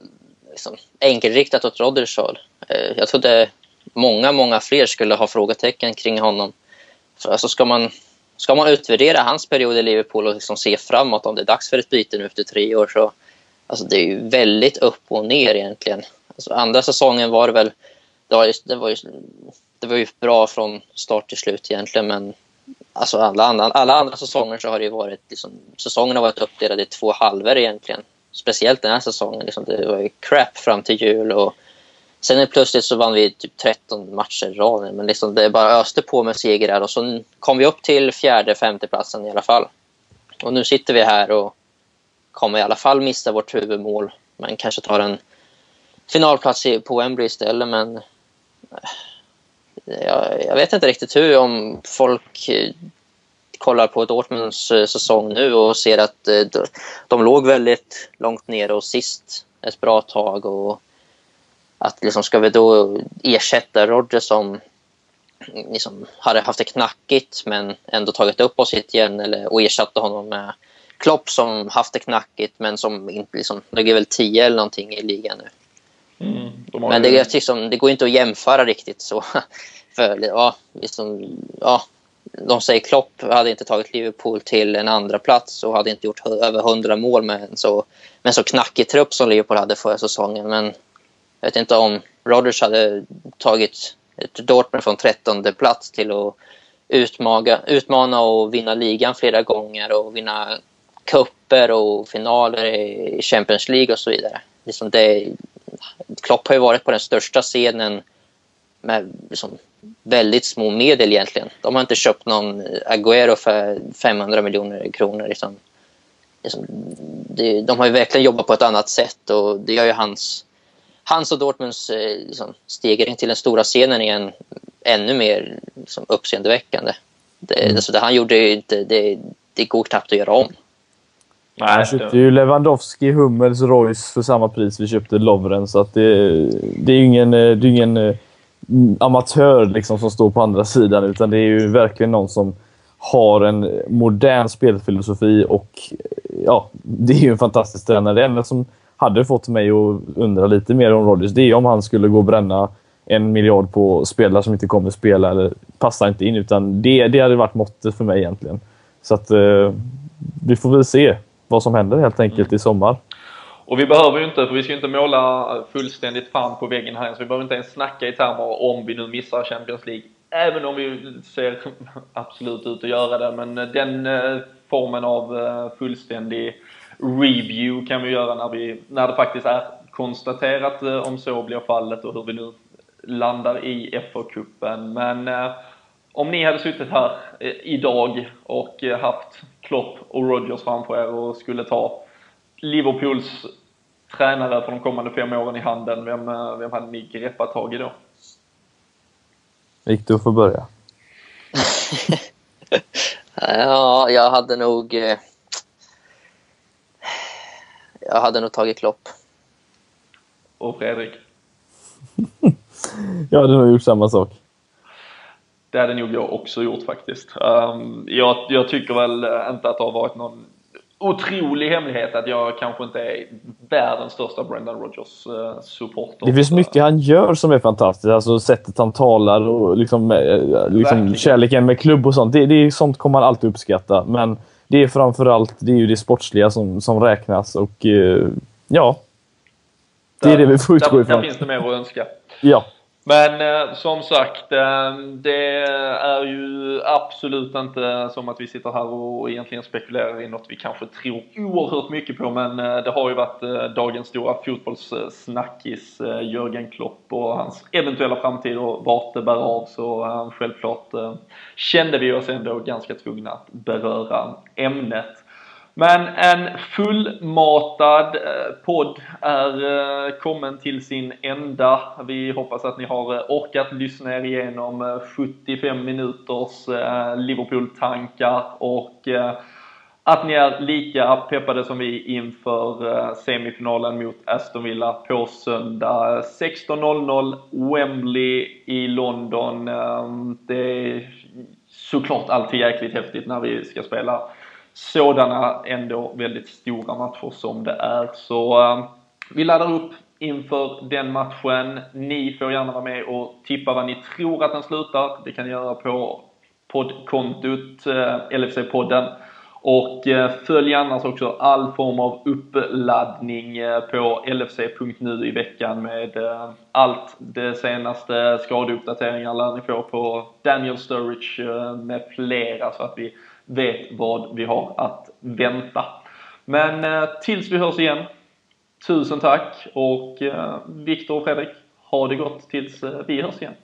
liksom, enkelriktat åt Rodgers håll. Eh, jag trodde många, många fler skulle ha frågetecken kring honom. För alltså ska, man, ska man utvärdera hans period i Liverpool och liksom se framåt om det är dags för ett byte nu efter tre år så Alltså det är ju väldigt upp och ner egentligen. Alltså andra säsongen var det väl... Det var, ju, det, var ju, det var ju bra från start till slut egentligen men alltså alla, andra, alla andra säsonger så har det ju varit... Liksom, säsongen har varit uppdelade i två halvor egentligen. Speciellt den här säsongen. Liksom, det var ju crap fram till jul och sen plötsligt så vann vi typ 13 matcher i rad. Men liksom, det bara öste på med segrar och så kom vi upp till fjärde, femte platsen i alla fall. Och nu sitter vi här och kommer i alla fall missa vårt huvudmål. Men kanske tar en finalplats på Wembley istället. Men eh, jag, jag, vet inte riktigt hur om folk eh, kollar på Dortmunds eh, säsong nu och ser att de, de låg väldigt långt ner och sist ett bra tag. Och att liksom, ska vi då ersätta Roger som liksom, hade haft det knackigt men ändå tagit upp oss hit igen eller, och ersatte honom med Klopp som haft det knackigt men som inte liksom, ligger väl 10 eller någonting i ligan nu. Mm, men det, liksom, det går inte att jämföra riktigt så. För, ja, liksom, ja, de säger Klopp hade inte tagit Liverpool till en andra plats och hade inte gjort över 100 mål med en så, med så knackig trupp som Liverpool hade förra säsongen. Men jag vet inte om Rodgers hade tagit ett Dortmund från 13 plats till att utmaga, utmana och vinna ligan flera gånger och vinna kupper och finaler i Champions League och så vidare. Liksom det, Klopp har ju varit på den största scenen med liksom väldigt små medel egentligen. De har inte köpt någon Agüero för 500 miljoner kronor. Liksom. Liksom, det, de har ju verkligen jobbat på ett annat sätt och det gör ju hans, hans och Dortmunds eh, liksom, stegring till den stora scenen igen ännu mer liksom, uppseendeväckande. Det, mm. alltså, det han gjorde, inte, det, det går knappt att göra om. Nej, Han köpte ju Lewandowski, Hummels, Royce för samma pris vi köpte Lovren. Så att det, det är ju ingen, det är ingen eh, amatör liksom som står på andra sidan. Utan det är ju verkligen någon som har en modern spelfilosofi och ja, det är ju en fantastisk tränare. Det enda som hade fått mig att undra lite mer om Rodgers, det är om han skulle gå och bränna en miljard på spelare som inte kommer spela eller passar inte in. Utan det, det hade varit måttet för mig egentligen. Så att eh, vi får väl se vad som händer helt enkelt mm. i sommar. Och vi behöver ju inte, för vi ska ju inte måla fullständigt fan på väggen här så vi behöver inte ens snacka i termer om vi nu missar Champions League. Även om vi ser absolut ut att göra det, men den eh, formen av eh, fullständig review kan vi göra när, vi, när det faktiskt är konstaterat eh, om så blir fallet och hur vi nu landar i FA-cupen. Men om ni hade suttit här idag och haft Klopp och Rodgers framför er och skulle ta Liverpools tränare för de kommande fem åren i handen, vem, vem hade ni greppat tag i då? Viktor får börja. ja, jag hade nog... Eh, jag hade nog tagit Klopp. Och Fredrik? jag hade nog gjort samma sak. Det hade nog jag också gjort faktiskt. Um, jag, jag, tycker väl inte att det har varit någon otrolig hemlighet att jag kanske inte är världens största Brendan Rodgers uh, supporter. Det finns mycket han gör som är fantastiskt. Alltså sättet han talar och liksom, uh, liksom kärleken med klubb och sånt. Det, det är sånt kommer man alltid uppskatta. Men det är framförallt det är ju det sportsliga som, som räknas och uh, ja. Det är det vi får utgå ifrån. Där finns det mer att önska. Ja. Men eh, som sagt, eh, det är ju absolut inte som att vi sitter här och egentligen spekulerar i något vi kanske tror oerhört mycket på. Men eh, det har ju varit eh, dagens stora fotbollssnackis, eh, Jörgen Klopp och hans eventuella framtid och vart det bär av. Så eh, självklart eh, kände vi oss ändå ganska tvungna att beröra ämnet. Men en fullmatad eh, podd är eh, kommen till sin ända. Vi hoppas att ni har eh, orkat lyssna er igenom 75 minuters Liverpool-tankar och att ni är lika peppade som vi inför semifinalen mot Aston Villa på söndag 16.00 Wembley i London. Ehm, det är såklart alltid jäkligt häftigt när vi ska spela sådana ändå väldigt stora matcher som det är. Så eh, vi laddar upp inför den matchen. Ni får gärna vara med och tippa vad ni tror att den slutar. Det kan ni göra på poddkontot eh, LFC-podden. Och eh, följ annars också all form av uppladdning på LFC.nu i veckan med allt det senaste skadeuppdateringar lär ni få på Daniel Sturridge med flera så att vi vet vad vi har att vänta. Men eh, tills vi hörs igen, tusen tack och eh, Viktor och Fredrik, ha det gott tills eh, vi hörs igen.